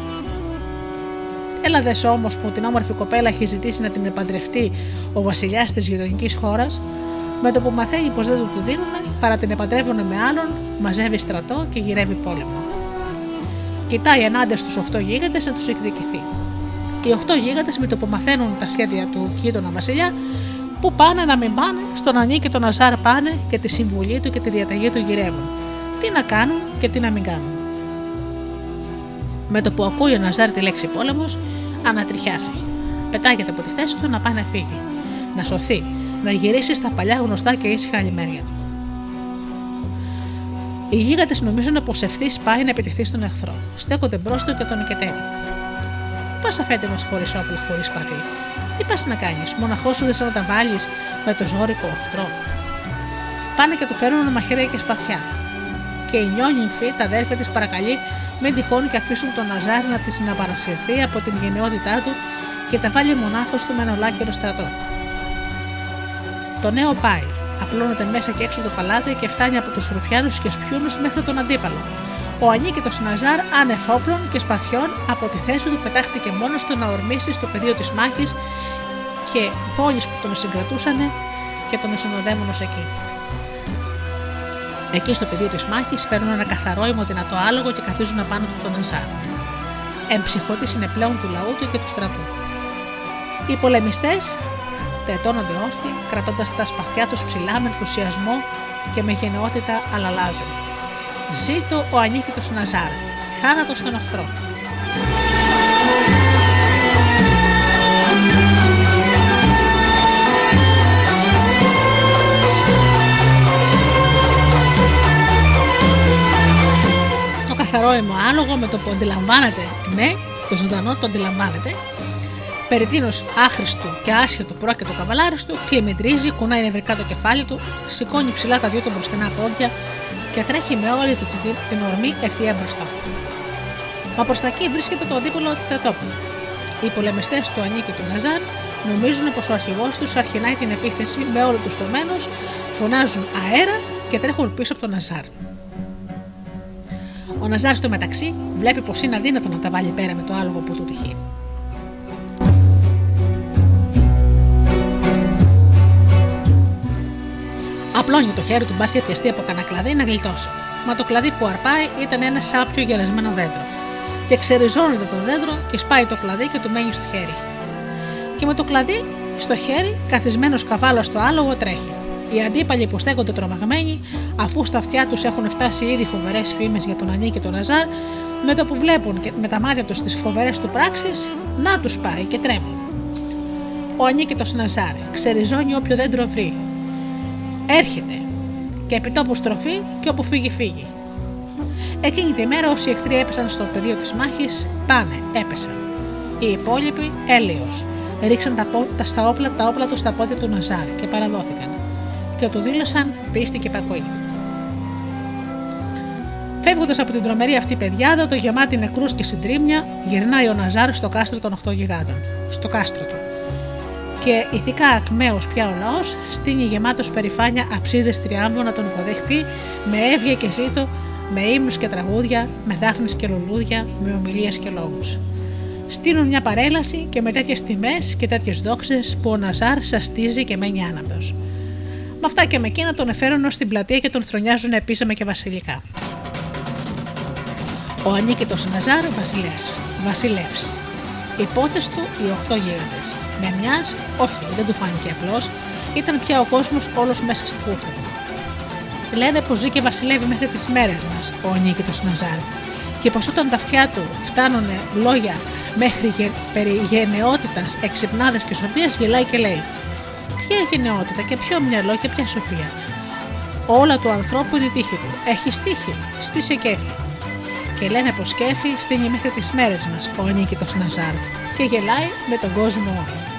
Έλα δες όμως που την όμορφη κοπέλα έχει ζητήσει να την επαντρευτεί ο βασιλιάς της γειτονικής χώρας, με το που μαθαίνει πως δεν του τη δίνουν, παρά την επαντρεύουν με άλλον, μαζεύει στρατό και γυρεύει πόλεμο. Κοιτάει ενάντια στους 8 γίγαντες να τους εκδικηθεί. Οι 8 γίγαντες με το που μαθαίνουν τα σχέδια του γείτονα βασιλιά, που πάνε να μην πάνε, στον Ανή και τον Αζάρ πάνε και τη συμβουλή του και τη διαταγή του γυρεύουν. Τι να κάνουν και τι να μην κάνουν. Με το που ακούει ο Ναζάρ τη λέξη πόλεμος, ανατριχιάζει. Πετάγεται από τη θέση του να πάει να φύγει, να σωθεί, να γυρίσει στα παλιά γνωστά και ήσυχα λιμέρια του. Οι γίγαντες νομίζουν πως ευθύς πάει να επιτεθεί στον εχθρό. Στέκονται μπρος του και τον οικετεύει. Πας αφέτε μας χωρίς όπλα, χωρίς πατή. Τι πας να κάνεις, μοναχός σου δεν να τα βάλεις με το ζώρικο οχτρό. Πάνε και του φέρουν μαχαίρια και σπαθιά. Και η νιόνυμφη, τα αδέρφια της, παρακαλεί μην τυχόν και αφήσουν τον Ναζάρ να της συναπαρασυρθεί από την γενναιότητά του και τα βάλει μονάχος του με ένα ολάκερο στρατό. Το νέο πάει, απλώνεται μέσα και έξω το παλάτι και φτάνει από τους ρουφιάνους και σπιούνους μέχρι τον αντίπαλο. Ο Ανίκητο Ναζάρ, άνευ όπλων και σπαθιών, από τη θέση του πετάχτηκε μόνο του να ορμήσει στο πεδίο της μάχης και πόλει που τον συγκρατούσαν και τον συνοδεύουν εκεί. Εκεί στο πεδίο της μάχης παίρνουν ένα καθαρό δυνατό άλογο και καθίζουν απάνω του τον Ναζάρ. Εμψυχώτη είναι πλέον του λαού του και του στρατού. Οι πολεμιστές τετώνονται όρθιοι, κρατώντας τα σπαθιά τους ψηλά με ενθουσιασμό και με γενναιότητα αλλαλάζουν. Ζήτω ο ανίκητος Ναζάρ, θάνατος στον οχθρό. καθαρό αίμα άλογο με το που αντιλαμβάνεται, ναι, το ζωντανό το αντιλαμβάνεται, περί τίνος άχρηστου και άσχετο πρόκειτο καβαλάρι του, κλιμεντρίζει, κουνάει νευρικά το κεφάλι του, σηκώνει ψηλά τα δύο του μπροστινά πόδια και τρέχει με όλη του την ορμή ευθεία μπροστά. Μα προς τα εκεί βρίσκεται το αντίπολο της στρατόπουλου. Οι πολεμιστές του Ανή και του Ναζάρ νομίζουν πως ο αρχηγός τους αρχινάει την επίθεση με όλο τους το φωνάζουν αέρα και τρέχουν πίσω από τον Ναζάρ. Ο Ναζάρ στο μεταξύ βλέπει πως είναι αδύνατο να τα βάλει πέρα με το άλογο που του τυχεί. Απλώνει το χέρι του μπας και πιαστεί από κανένα κλαδί να γλιτώσει. Μα το κλαδί που αρπάει ήταν ένα σάπιο γερασμένο δέντρο. Και ξεριζώνεται το δέντρο και σπάει το κλαδί και του μένει στο χέρι. Και με το κλαδί στο χέρι, καθισμένος καβάλος στο άλογο, τρέχει. Οι αντίπαλοι που στέκονται τρομαγμένοι, αφού στα αυτιά τους έχουν φτάσει ήδη φοβερές φήμες για τον Ανή και τον Αζάρ, με το που βλέπουν και με τα μάτια τους τις φοβερές του πράξεις, να τους πάει και τρέμουν. Ο Ανή και τον Ναζάρ ξεριζώνει όποιο δέντρο βρει. Έρχεται και επί τόπου στροφή και όπου φύγει φύγει. Εκείνη τη μέρα όσοι εχθροί έπεσαν στο πεδίο της μάχης, πάνε, έπεσαν. Οι υπόλοιποι έλεος. Ρίξαν τα, τα, στα όπλα, τα όπλα τους στα πόδια του Ναζάρ και παραδόθηκαν και του δήλωσαν πίστη και πακοή. Φεύγοντας από την τρομερή αυτή πεδιάδα, το γεμάτι νεκρούς και συντρίμια, γυρνάει ο Ναζάρ στο κάστρο των 8 γιγάντων. Στο κάστρο του. Και ηθικά ακμαίος πια ο λαός στείνει γεμάτος περηφάνεια αψίδες τριάμβων να τον υποδεχτεί με έβγεια και ζήτο, με ύμνους και τραγούδια, με δάφνες και λουλούδια, με ομιλίες και λόγους. Στείνουν μια παρέλαση και με τέτοιες τιμές και τέτοιες δόξες που ο Ναζάρ σαστίζει και μένει άναυδος. Με αυτά και με εκείνα τον εφέρουν ως την πλατεία και τον θρονιάζουν επίσημα και βασιλικά. Ο ανίκητος Ναζάρ βασιλεύς, βασιλεύς. Οι πότε του οι οχτώ γίγαντε. Με μιας, όχι, δεν του φάνηκε απλώς, ήταν πια ο κόσμος όλος μέσα στη κούρτα του. Λένε πως ζει και βασιλεύει μέχρι τις μέρες μας ο ανίκητο Ναζάρ, και και πως όταν τα αυτιά του φτάνουν λόγια μέχρι γε, περί γενναιότητας, εξυπνάδες και σοφίας γελάει και λέει Ποια γενναιότητα και ποιο μυαλό και ποια σοφία. Όλα του ανθρώπου είναι η τύχη του. Έχεις τύχη, στήσε κέφι. Και λένε πως κέφι στείνει μέχρι τις μέρες μας ο ανίκητος Ναζάρ και γελάει με τον κόσμο όλο.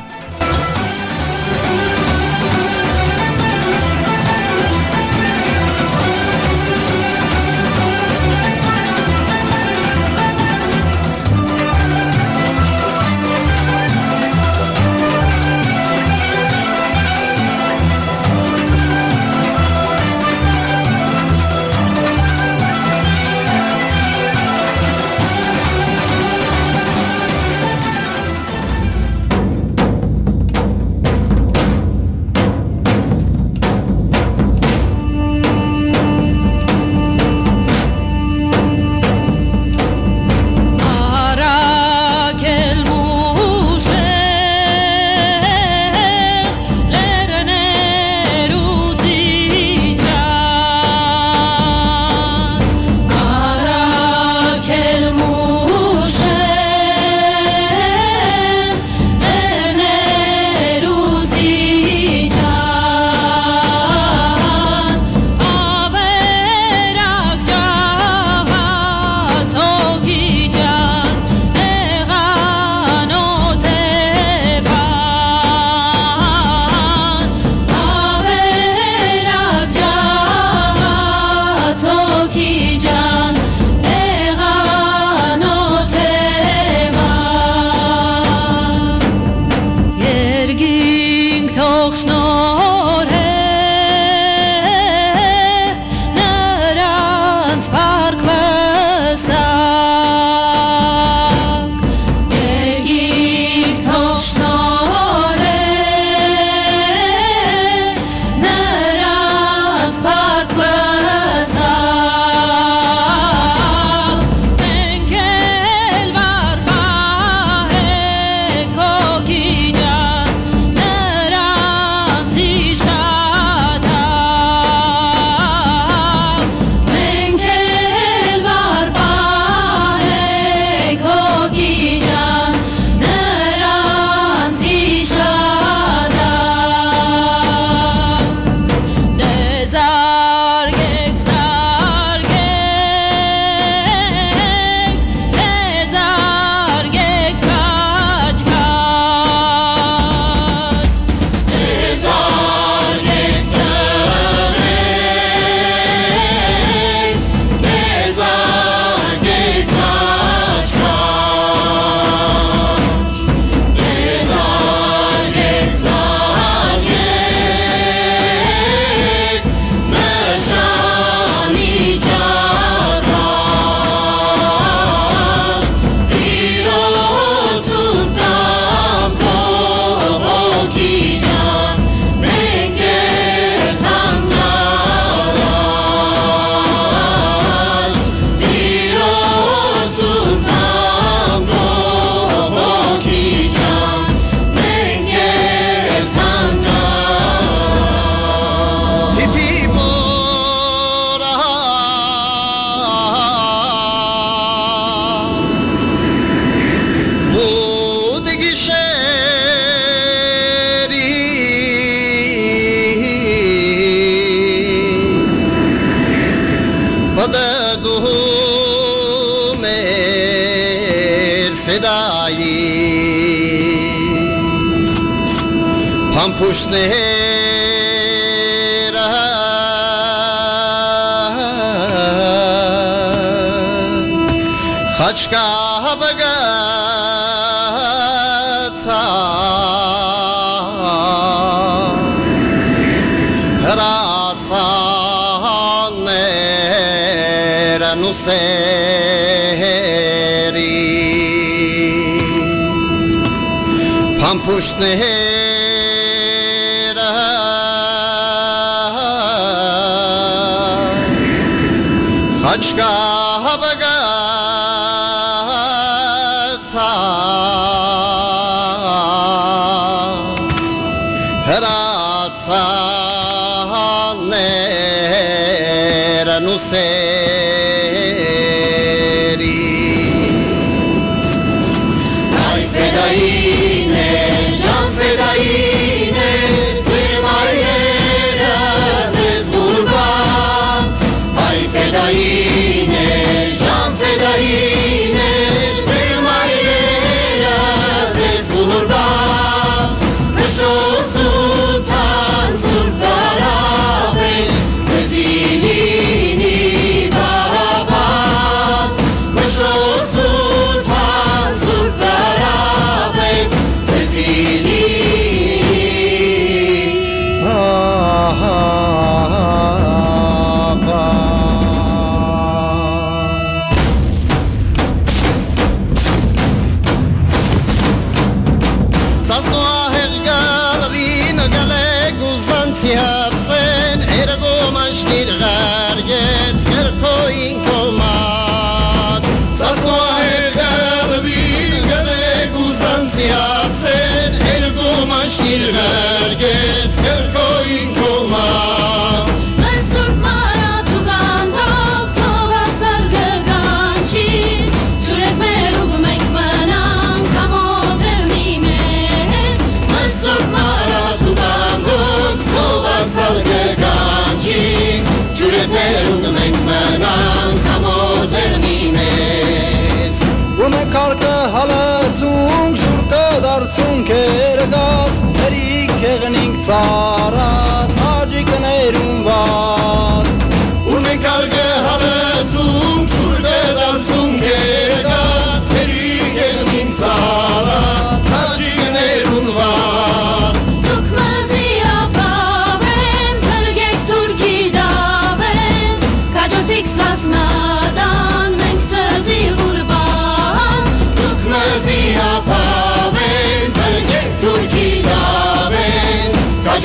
դուշներ խաչկա բգացա հրացաներ նուսերի Pampushne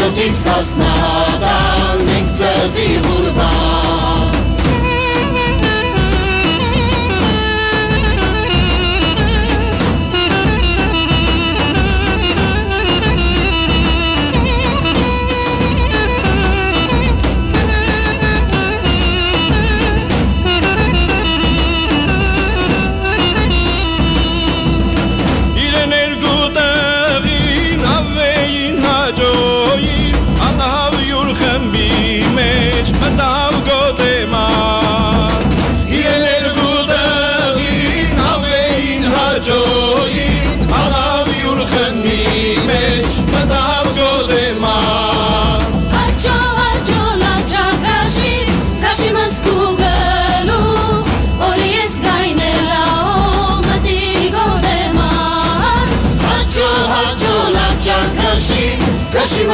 co tych zasnada, nechce si hudba.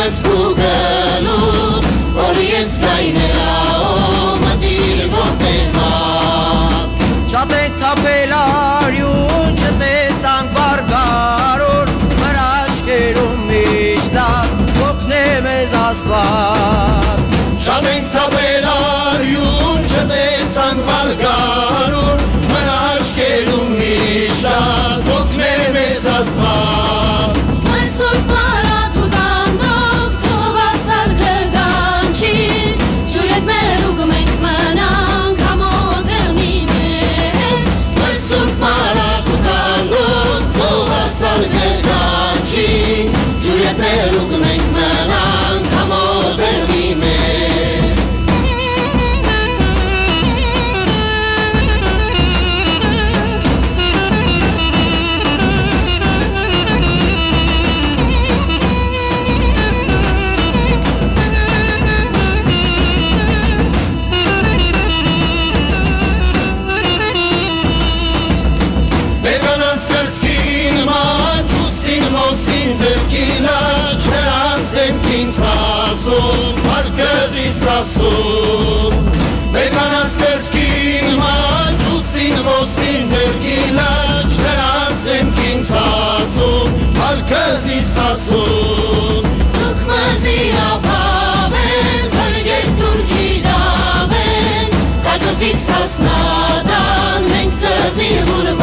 ես գուգելու, որ ես գայնելաո մտիր գոտերմավ։ Շատ է թապել արյուն, չտեսանք վարգարոր, մեր աչկերում միշտած, ոգն է մեզ աստված։ Շատ ենք թապել արյուն, չտեսանք վարգարոր, Suyete rukunek merah մեզի սասուն Մեկանաց կրծքին մաջ ուսին մոսին ձերքի լաջ Նրանց դեմքին ծասուն Հարկզի սասուն Թուքմզի ապավեն Բրգեք թուրքի դավեն Կաջորդիկ սասնադան Մենք ծզի ղուրվ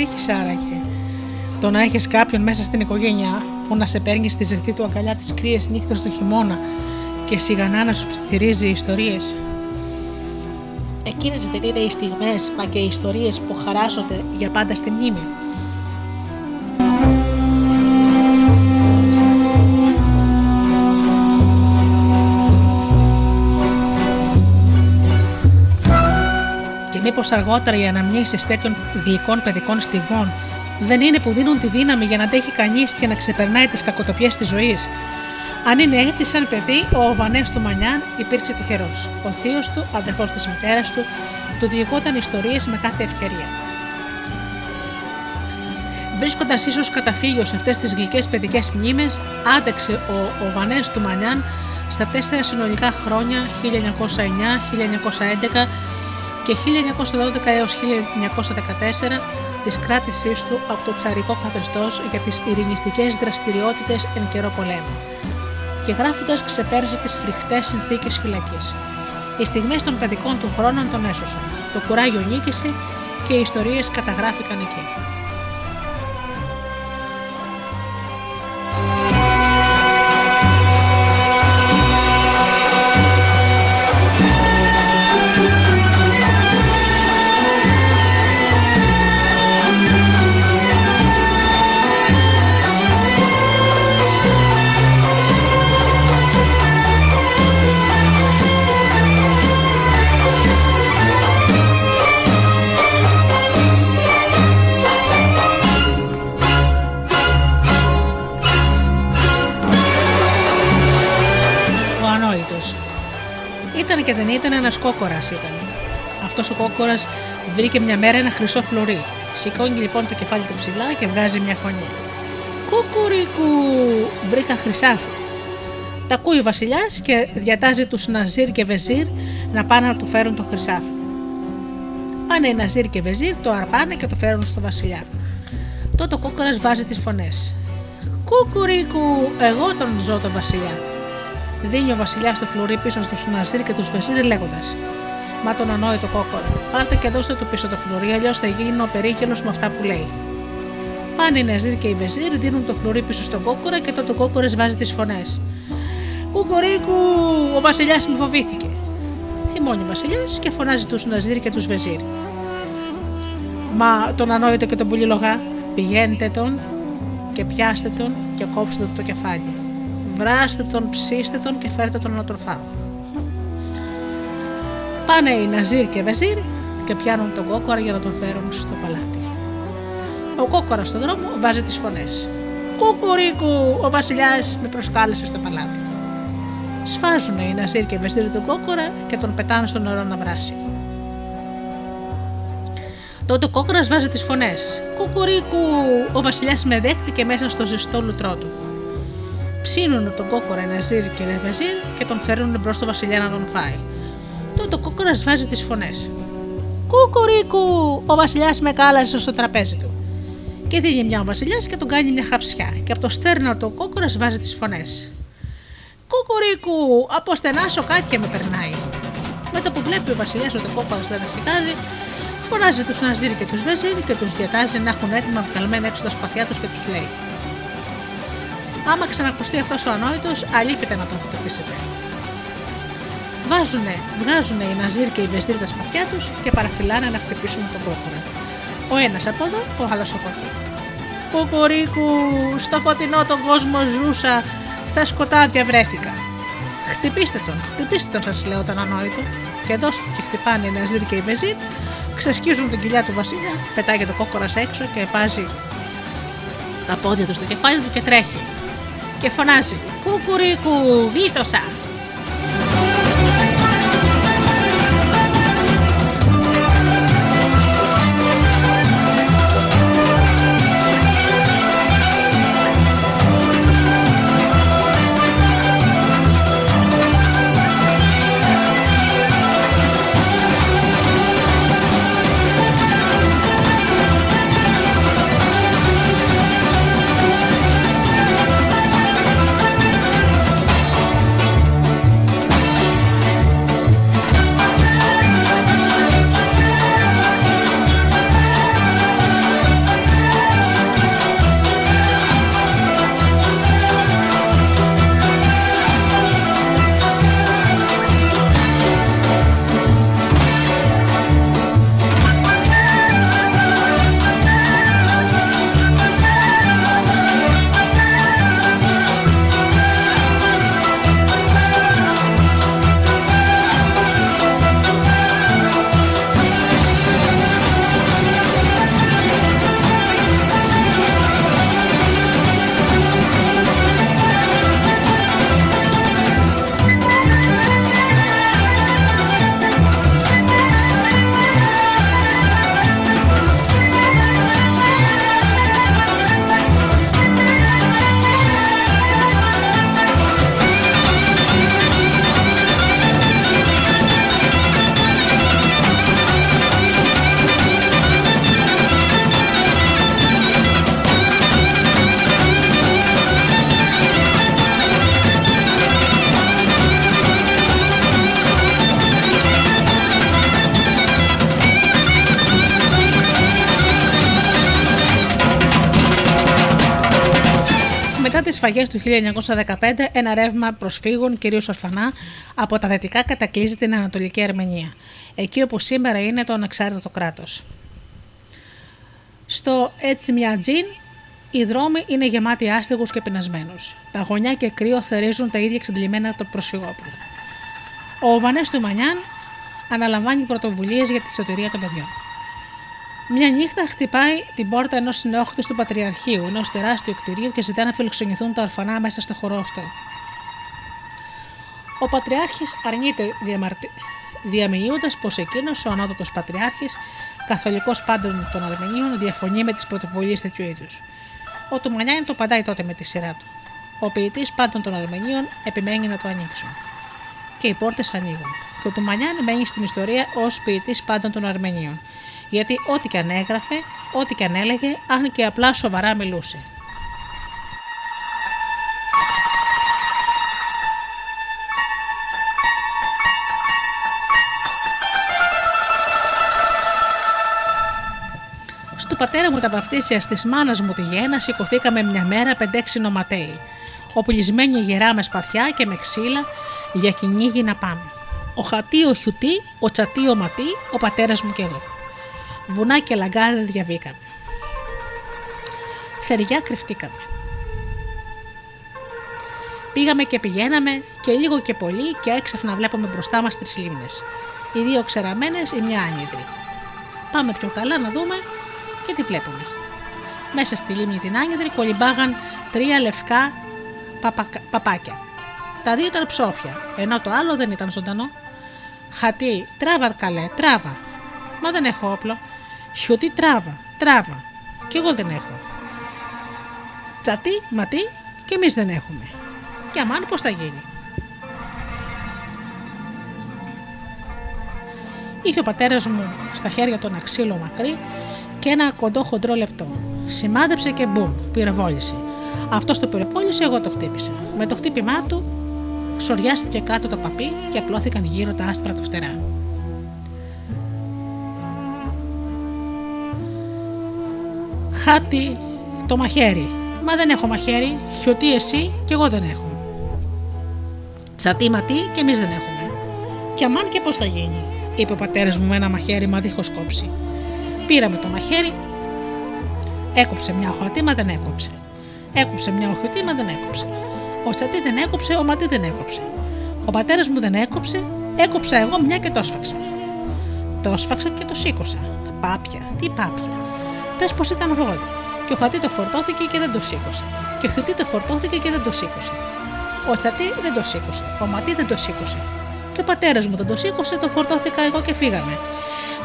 θέμα τύχης άραγε. Το να έχεις κάποιον μέσα στην οικογένειά που να σε παίρνει στη ζεστή του αγκαλιά τις κρύες νύχτες του χειμώνα και σιγανά να σου ψιθυρίζει ιστορίες. Εκείνες δεν είναι οι στιγμές μα και οι ιστορίες που χαράζονται για πάντα στη μνήμη. Και μήπως αργότερα οι αναμνήσεις τέτοιων γλυκών παιδικών στιγμών δεν είναι που δίνουν τη δύναμη για να αντέχει κανείς και να ξεπερνάει τις κακοτοπιές της ζωής; Αν είναι έτσι, σαν παιδί, ο Οβανές του Μανιάν υπήρξε τυχερός. Ο θείος του, αδερφός της μητέρας του, του διηγόταν ιστορίες με κάθε ευκαιρία. Βρίσκοντας ίσως καταφύγιο σε αυτές τις γλυκές παιδικές μνήμες, άντεξε ο Οβανές του Μανιάν στα τέσσερα συνολικά χρόνια 1909, 1911 και 1912 έως 1914 της κράτησής του από το τσαρικό καθεστώς για τις ειρηνιστικές δραστηριότητες εν καιρό πολέμου και γράφοντας ξεπέρασε τις φρικτές συνθήκες φυλακής. Οι στιγμές των παιδικών του χρόνων τον έσωσαν. Το κουράγιο νίκησε και οι ιστορίες καταγράφηκαν εκεί. Και δεν ήταν ένας κόκορας ήταν. Αυτός ο κόκορας βρήκε μια μέρα ένα χρυσό φλουρί. Σηκώνει λοιπόν το κεφάλι του ψηλά και βγάζει μια φωνή. Κουκουρίκου! Βρήκα χρυσάφι. Τα ακούει ο Βασιλιάς και διατάζει τους Ναζίρ και Βεζίρ να πάνε να του φέρουν το χρυσάφι. Πάνε οι Ναζίρ και Βεζίρ, το αρπάνε και το φέρουν στο Βασιλιά. Τότε ο κόκορας βάζει τις φωνές. Κουκουρίκου! Εγώ τον ζω τον Βασιλιά. Δίνει ο Βασιλιάς το φλουρί πίσω στου Ναζίρ και τους Βεζίρ λέγοντας: Μα τον ανόητο κόκορα, πάρτε και δώστε του πίσω το φλουρί, αλλιώς θα γίνει ο περίγελος με αυτά που λέει. Πάνε οι Ναζίρ και οι Βεζίρ, δίνουν το φλουρί πίσω στον κόκορα και τότε ο κόκορα βάζει τις φωνές. Κουκουρίκου, ο Βασιλιάς με φοβήθηκε. Θυμώνει ο Βασιλιάς και φωνάζει τους Ναζίρ και τους Βεζίρ. Μα τον ανόητο και τον πουλιλογά, πηγαίνετε τον και πιάστε τον και κόψτε του το κεφάλι. Βράστε τον, ψήστε τον και φέρτε τον να τον φάω. Πάνε οι Ναζίρ και Βεζίρ και πιάνουν τον κόκορα για να τον φέρουν στο παλάτι. Ο κόκορα στον δρόμο βάζει τις φωνές. Κουκουρίκου, ο βασιλιάς με προσκάλεσε στο παλάτι. Σφάζουν οι Ναζίρ και Βεζίρ τον κόκορα και τον πετάνε στο νερό να βράσει. Τότε ο κόκορας βάζει τις φωνές. Κουκουρίκου, ο βασιλιάς με δέχτηκε μέσα στο ζεστό λουτρό του. Ψήνουν τον κόκορα Ναζίρ και Βεζίρ και τον φέρνουν μπρος στο βασιλιά να τον φάει. Τότε ο κόκορας βάζει τις φωνές. Κουκουρίκου, ο βασιλιάς με κάλασε στο τραπέζι του. Και δίνει μια ο βασιλιάς και τον κάνει μια χαψιά. Και από το στέρνο του ο κόκορας βάζει τις φωνές. Κουκουρίκου, από στενά σοκάτια με περνάει. Με το που βλέπει ο βασιλιάς ότι ο κόκορας δεν ασυχάζει, φωνάζει τους Ναζίρ και τους Βεζίρ και τους διατάζει να έχουν έτοιμα βγαλμένα έξω τα σπαθιά τους και τους λέει: Άμα ξανακουστεί αυτός ο ανόητος, αλήπητε να τον χτυπήσετε. Βάζουνε, βγάζουνε οι Ναζίρ και οι Βεζίρ τα σπαθιά τους και παραφυλάνε να χτυπήσουν τον κόκορα. Ο ένας από εδώ, ο άλλος από εκεί. Κουκουρίκου, στο φωτεινό τον κόσμο ζούσα, στα σκοτάδια βρέθηκα. Χτυπήστε τον, χτυπήστε τον, σας λέω τον ανόητο. Και εδώ και χτυπάνε οι Ναζίρ και οι Βεζίρ, ξεσκίζουν την κοιλιά του Βασίλεια, πετάγεται ο κόκορας έξω και βάζει τα πόδια του στο κεφάλι του και τρέχει. Και φωνάζει: Κουκουρίκου, γλίτωσα! Σφαγέ του 1915, ένα ρεύμα προσφύγων, κυρίως ορφανά, από τα δυτικά κατακλείζει την Ανατολική Αρμενία, εκεί όπου σήμερα είναι το ανεξάρτητο κράτος. Στο Ετσιμιατζίν οι δρόμοι είναι γεμάτοι άστεγους και πεινασμένους. Παγωνιά και κρύο θερίζουν τα ίδια εξαντλημένα το προσφυγόπουλο. Ο Βανές του Μανιάν αναλαμβάνει πρωτοβουλίες για τη σωτηρία των παιδιών. Μια νύχτα χτυπάει την πόρτα ενός νεόχτου του Πατριαρχείου, ενός τεράστιου κτηρίου και ζητά να φιλοξενηθούν τα ορφανά μέσα στο χώρο αυτό. Ο Πατριάρχης αρνείται διαμαρτι... διαμηνύοντα πως εκείνος, ο ανώτατος Πατριάρχης, καθολικός πάντων των Αρμενίων, διαφωνεί με τις πρωτοβουλίες τέτοιου είδους. Ο Τουμανιάν το παντάει τότε με τη σειρά του. Ο ποιητής πάντων των Αρμενίων επιμένει να το ανοίξουν. Και οι πόρτες ανοίγουν. Και ο Τουμανιάν μένει στην ιστορία ως ποιητής πάντων των Αρμενίων. Γιατί ό,τι και αν έγραφε, ό,τι και αν έλεγε, αν και απλά σοβαρά μιλούσε. Στου πατέρα μου τα βαφτίσια τη μάνας μου τη γέννα σηκωθήκαμε μια μέρα πεντέξι νοματέοι. Οπλισμένοι γερά με σπαθιά και με ξύλα για κυνήγι να πάμε. Ο χατί ο χιουτί, ο τσατί ο ματί, ο πατέρας μου και εγώ. Βουνά και λαγκάδε διαβήκαμε. Θεριά κρυφτήκαμε. Πήγαμε και πηγαίναμε και λίγο και πολύ και έξαφνα βλέπουμε μπροστά μας τρεις λίμνες. Οι δύο ξεραμένες, η μια άνυδρη. Πάμε πιο καλά να δούμε και τι βλέπουμε. Μέσα στη λίμνη την άνυδρη κολυμπάγαν τρία λευκά παπακα- παπάκια. Τα δύο ήταν ψόφια, ενώ το άλλο δεν ήταν ζωντανό. Χατί, τράβα καλέ, τράβα. Μα δεν έχω όπλο. Χιουτί, τράβα, τράβα. Κι εγώ δεν έχω. Τσατί, ματί και εμείς δεν έχουμε. Και αμάν πώς θα γίνει. Είχε ο πατέρας μου στα χέρια του ένα ξύλο μακρύ και ένα κοντό χοντρό λεπτό. Σημάδεψε και μπούμ, πυροβόλησε. Αυτός το πυροβόλησε, εγώ το χτύπησα. Με το χτύπημά του, σοριάστηκε κάτω το παπί και απλώθηκαν γύρω τα άσπρα του φτερά. Χάτι το μαχαίρι. Μα δεν έχω μαχαίρι. Χιωτή εσύ και εγώ δεν έχω. Τσατί ματί και εμείς δεν έχουμε. Και αμάν και πώς θα γίνει, είπε ο πατέρας μου με ένα μαχαίρι μα δίχως κόψει. Πήραμε το μαχαίρι, έκοψε μια οχωτή μα δεν έκοψε. Έκοψε μια οχωτή μα δεν έκοψε. Ο τσατί δεν έκοψε, ο ματί δεν έκοψε. Ο πατέρας μου δεν έκοψε, έκοψα εγώ μια και το έσφαξα. Το έσφαξα και το σήκωσα. Πάπια, τι πάπια. Πες πως ήταν βόλιο. Και ο χατί το φορτώθηκε και δεν το σήκωσε. Και ο χιτί το φορτώθηκε και δεν το σήκωσε. Ο τσατί δεν το σήκωσε. Ο ματί δεν το σήκωσε. Και ο πατέρας μου δεν το σήκωσε, το φορτώθηκα εγώ και φύγαμε.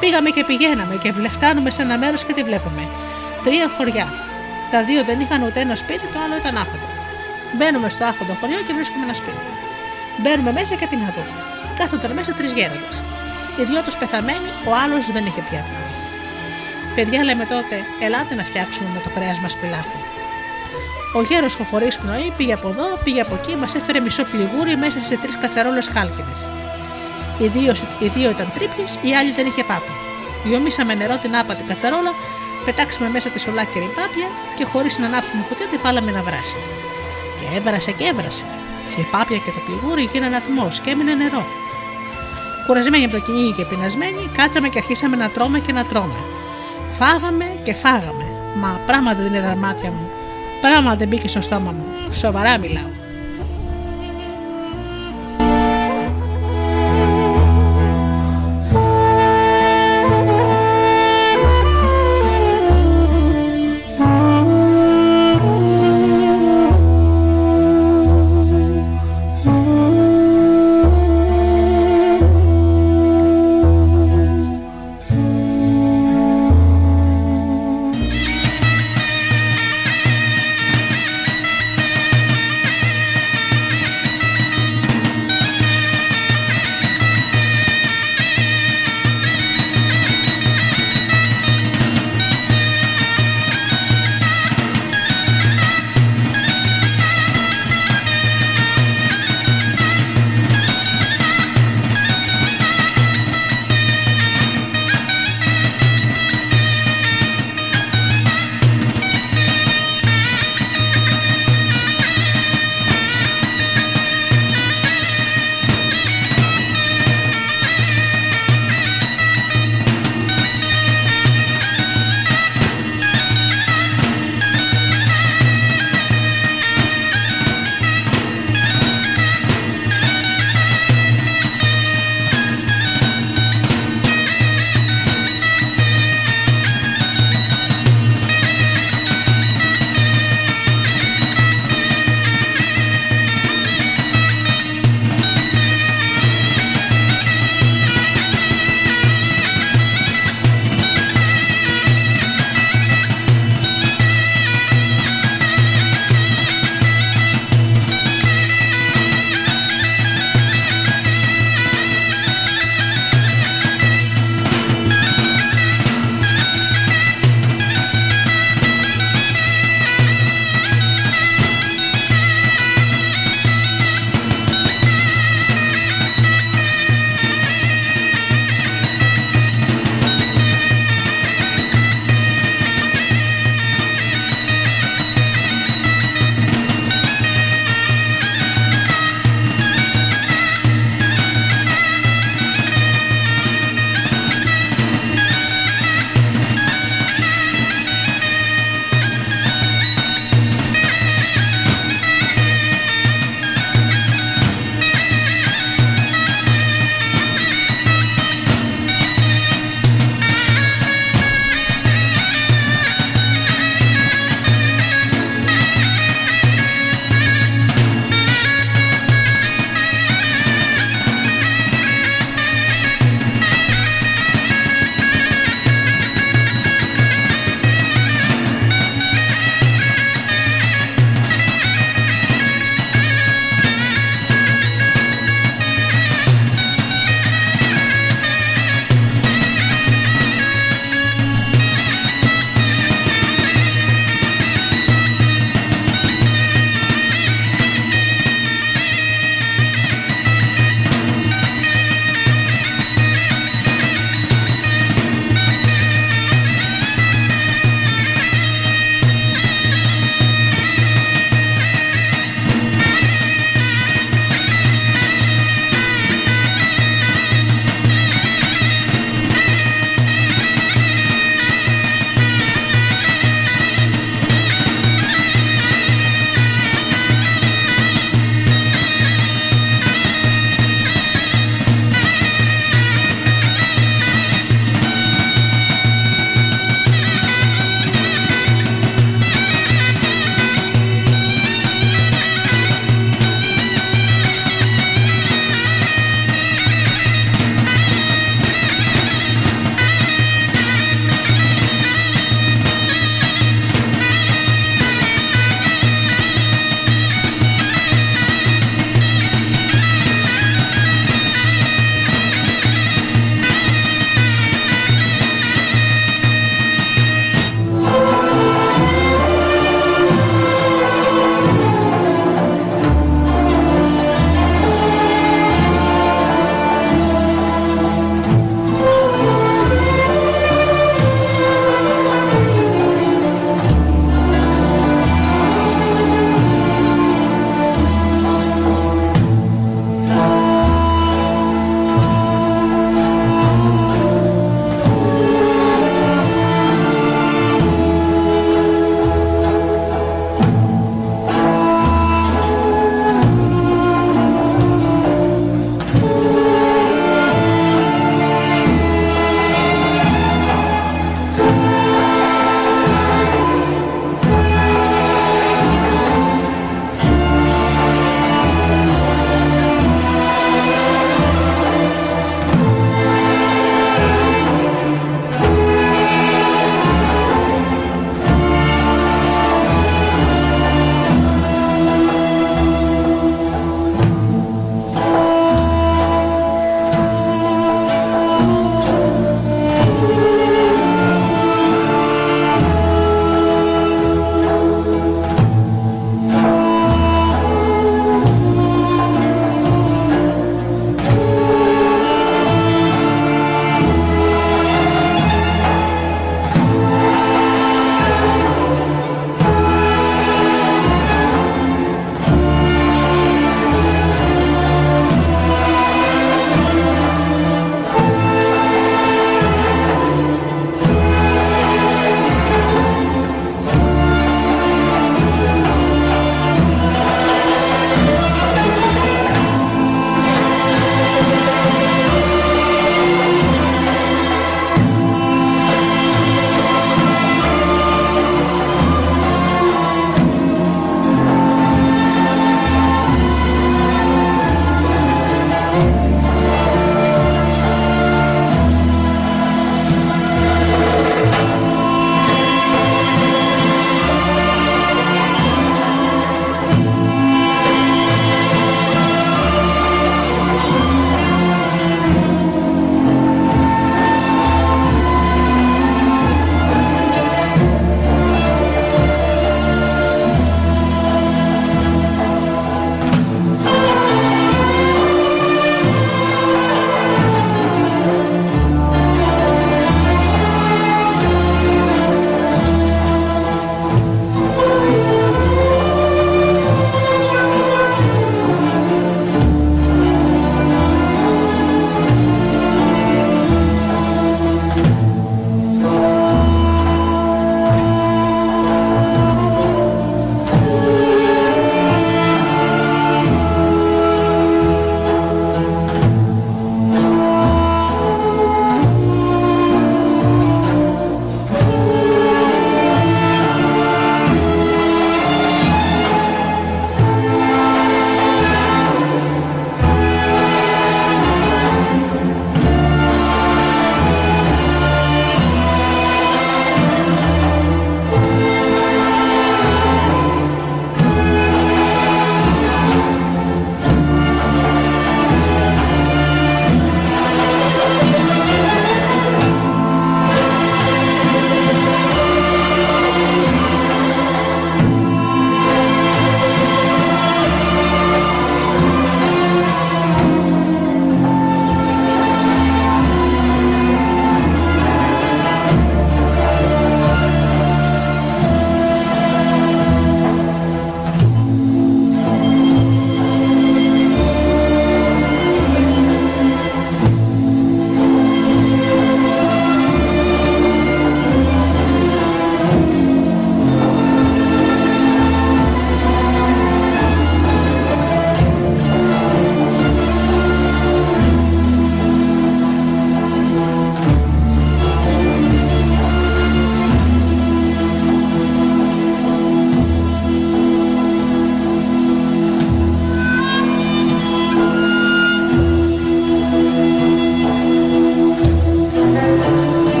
Πήγαμε και πηγαίναμε και φτάνουμε σε ένα μέρος και τι βλέπουμε. Τρία χωριά. Τα δύο δεν είχαν ούτε ένα σπίτι, το άλλο ήταν άφωτο. Μπαίνουμε στο άφωτο χωριό και βρίσκουμε ένα σπίτι. Μπαίνουμε μέσα και τι να δούμε. Κάθονταν μέσα τρεις γέροντες. Οι δυο τους πεθαμένοι, ο άλλος δεν είχε πια πνοή. Παιδιά λέμε τότε, ελάτε να φτιάξουμε με το κρέας μας πιλάφι. Ο γέρος χωρί πνοή πήγε από εδώ, πήγε από εκεί, μας έφερε μισό πληγούρι μέσα σε τρεις κατσαρόλες χάλκινες. Οι δύο, οι δύο ήταν τρύπιε, η άλλη δεν είχε πάπη. Διομήσαμε νερό την άπατη κατσαρόλα, πετάξαμε μέσα τη ολάκερη πάπια και χωρίς να ανάψουμε φωτιά τη βάλαμε να βράσει. Και έβρασε και έβρασε. Και η πάπια και το πληγούρι γίνανε ατμός και έμεινε νερό. Κουρασμένοι από το κυνήγι και πεινασμένοι, κάτσαμε και αρχίσαμε να τρώμε και να τρώμε. Φάγαμε και φάγαμε. Μα πράγματι δεν είδα μάτια μου. Πράγμα δεν μπήκε στο στόμα μου. Σοβαρά μιλάω.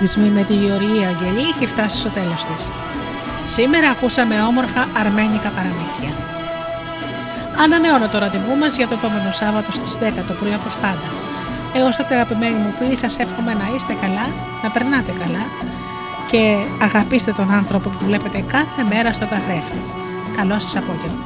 Πολιτισμοί με τη Γεωργία Αγγελή έχει φτάσει στο τέλος της. Σήμερα ακούσαμε όμορφα αρμένικα παραμύθια. Ανανεώνω το ραντεβού μας για το επόμενο Σάββατο στις 10 το πρωί όπως πάντα. Έω τότε, αγαπημένοι μου φίλοι, σας εύχομαι να είστε καλά, να περνάτε καλά και αγαπήστε τον άνθρωπο που βλέπετε κάθε μέρα στο καθρέφτη. Καλό σας απόγευμα.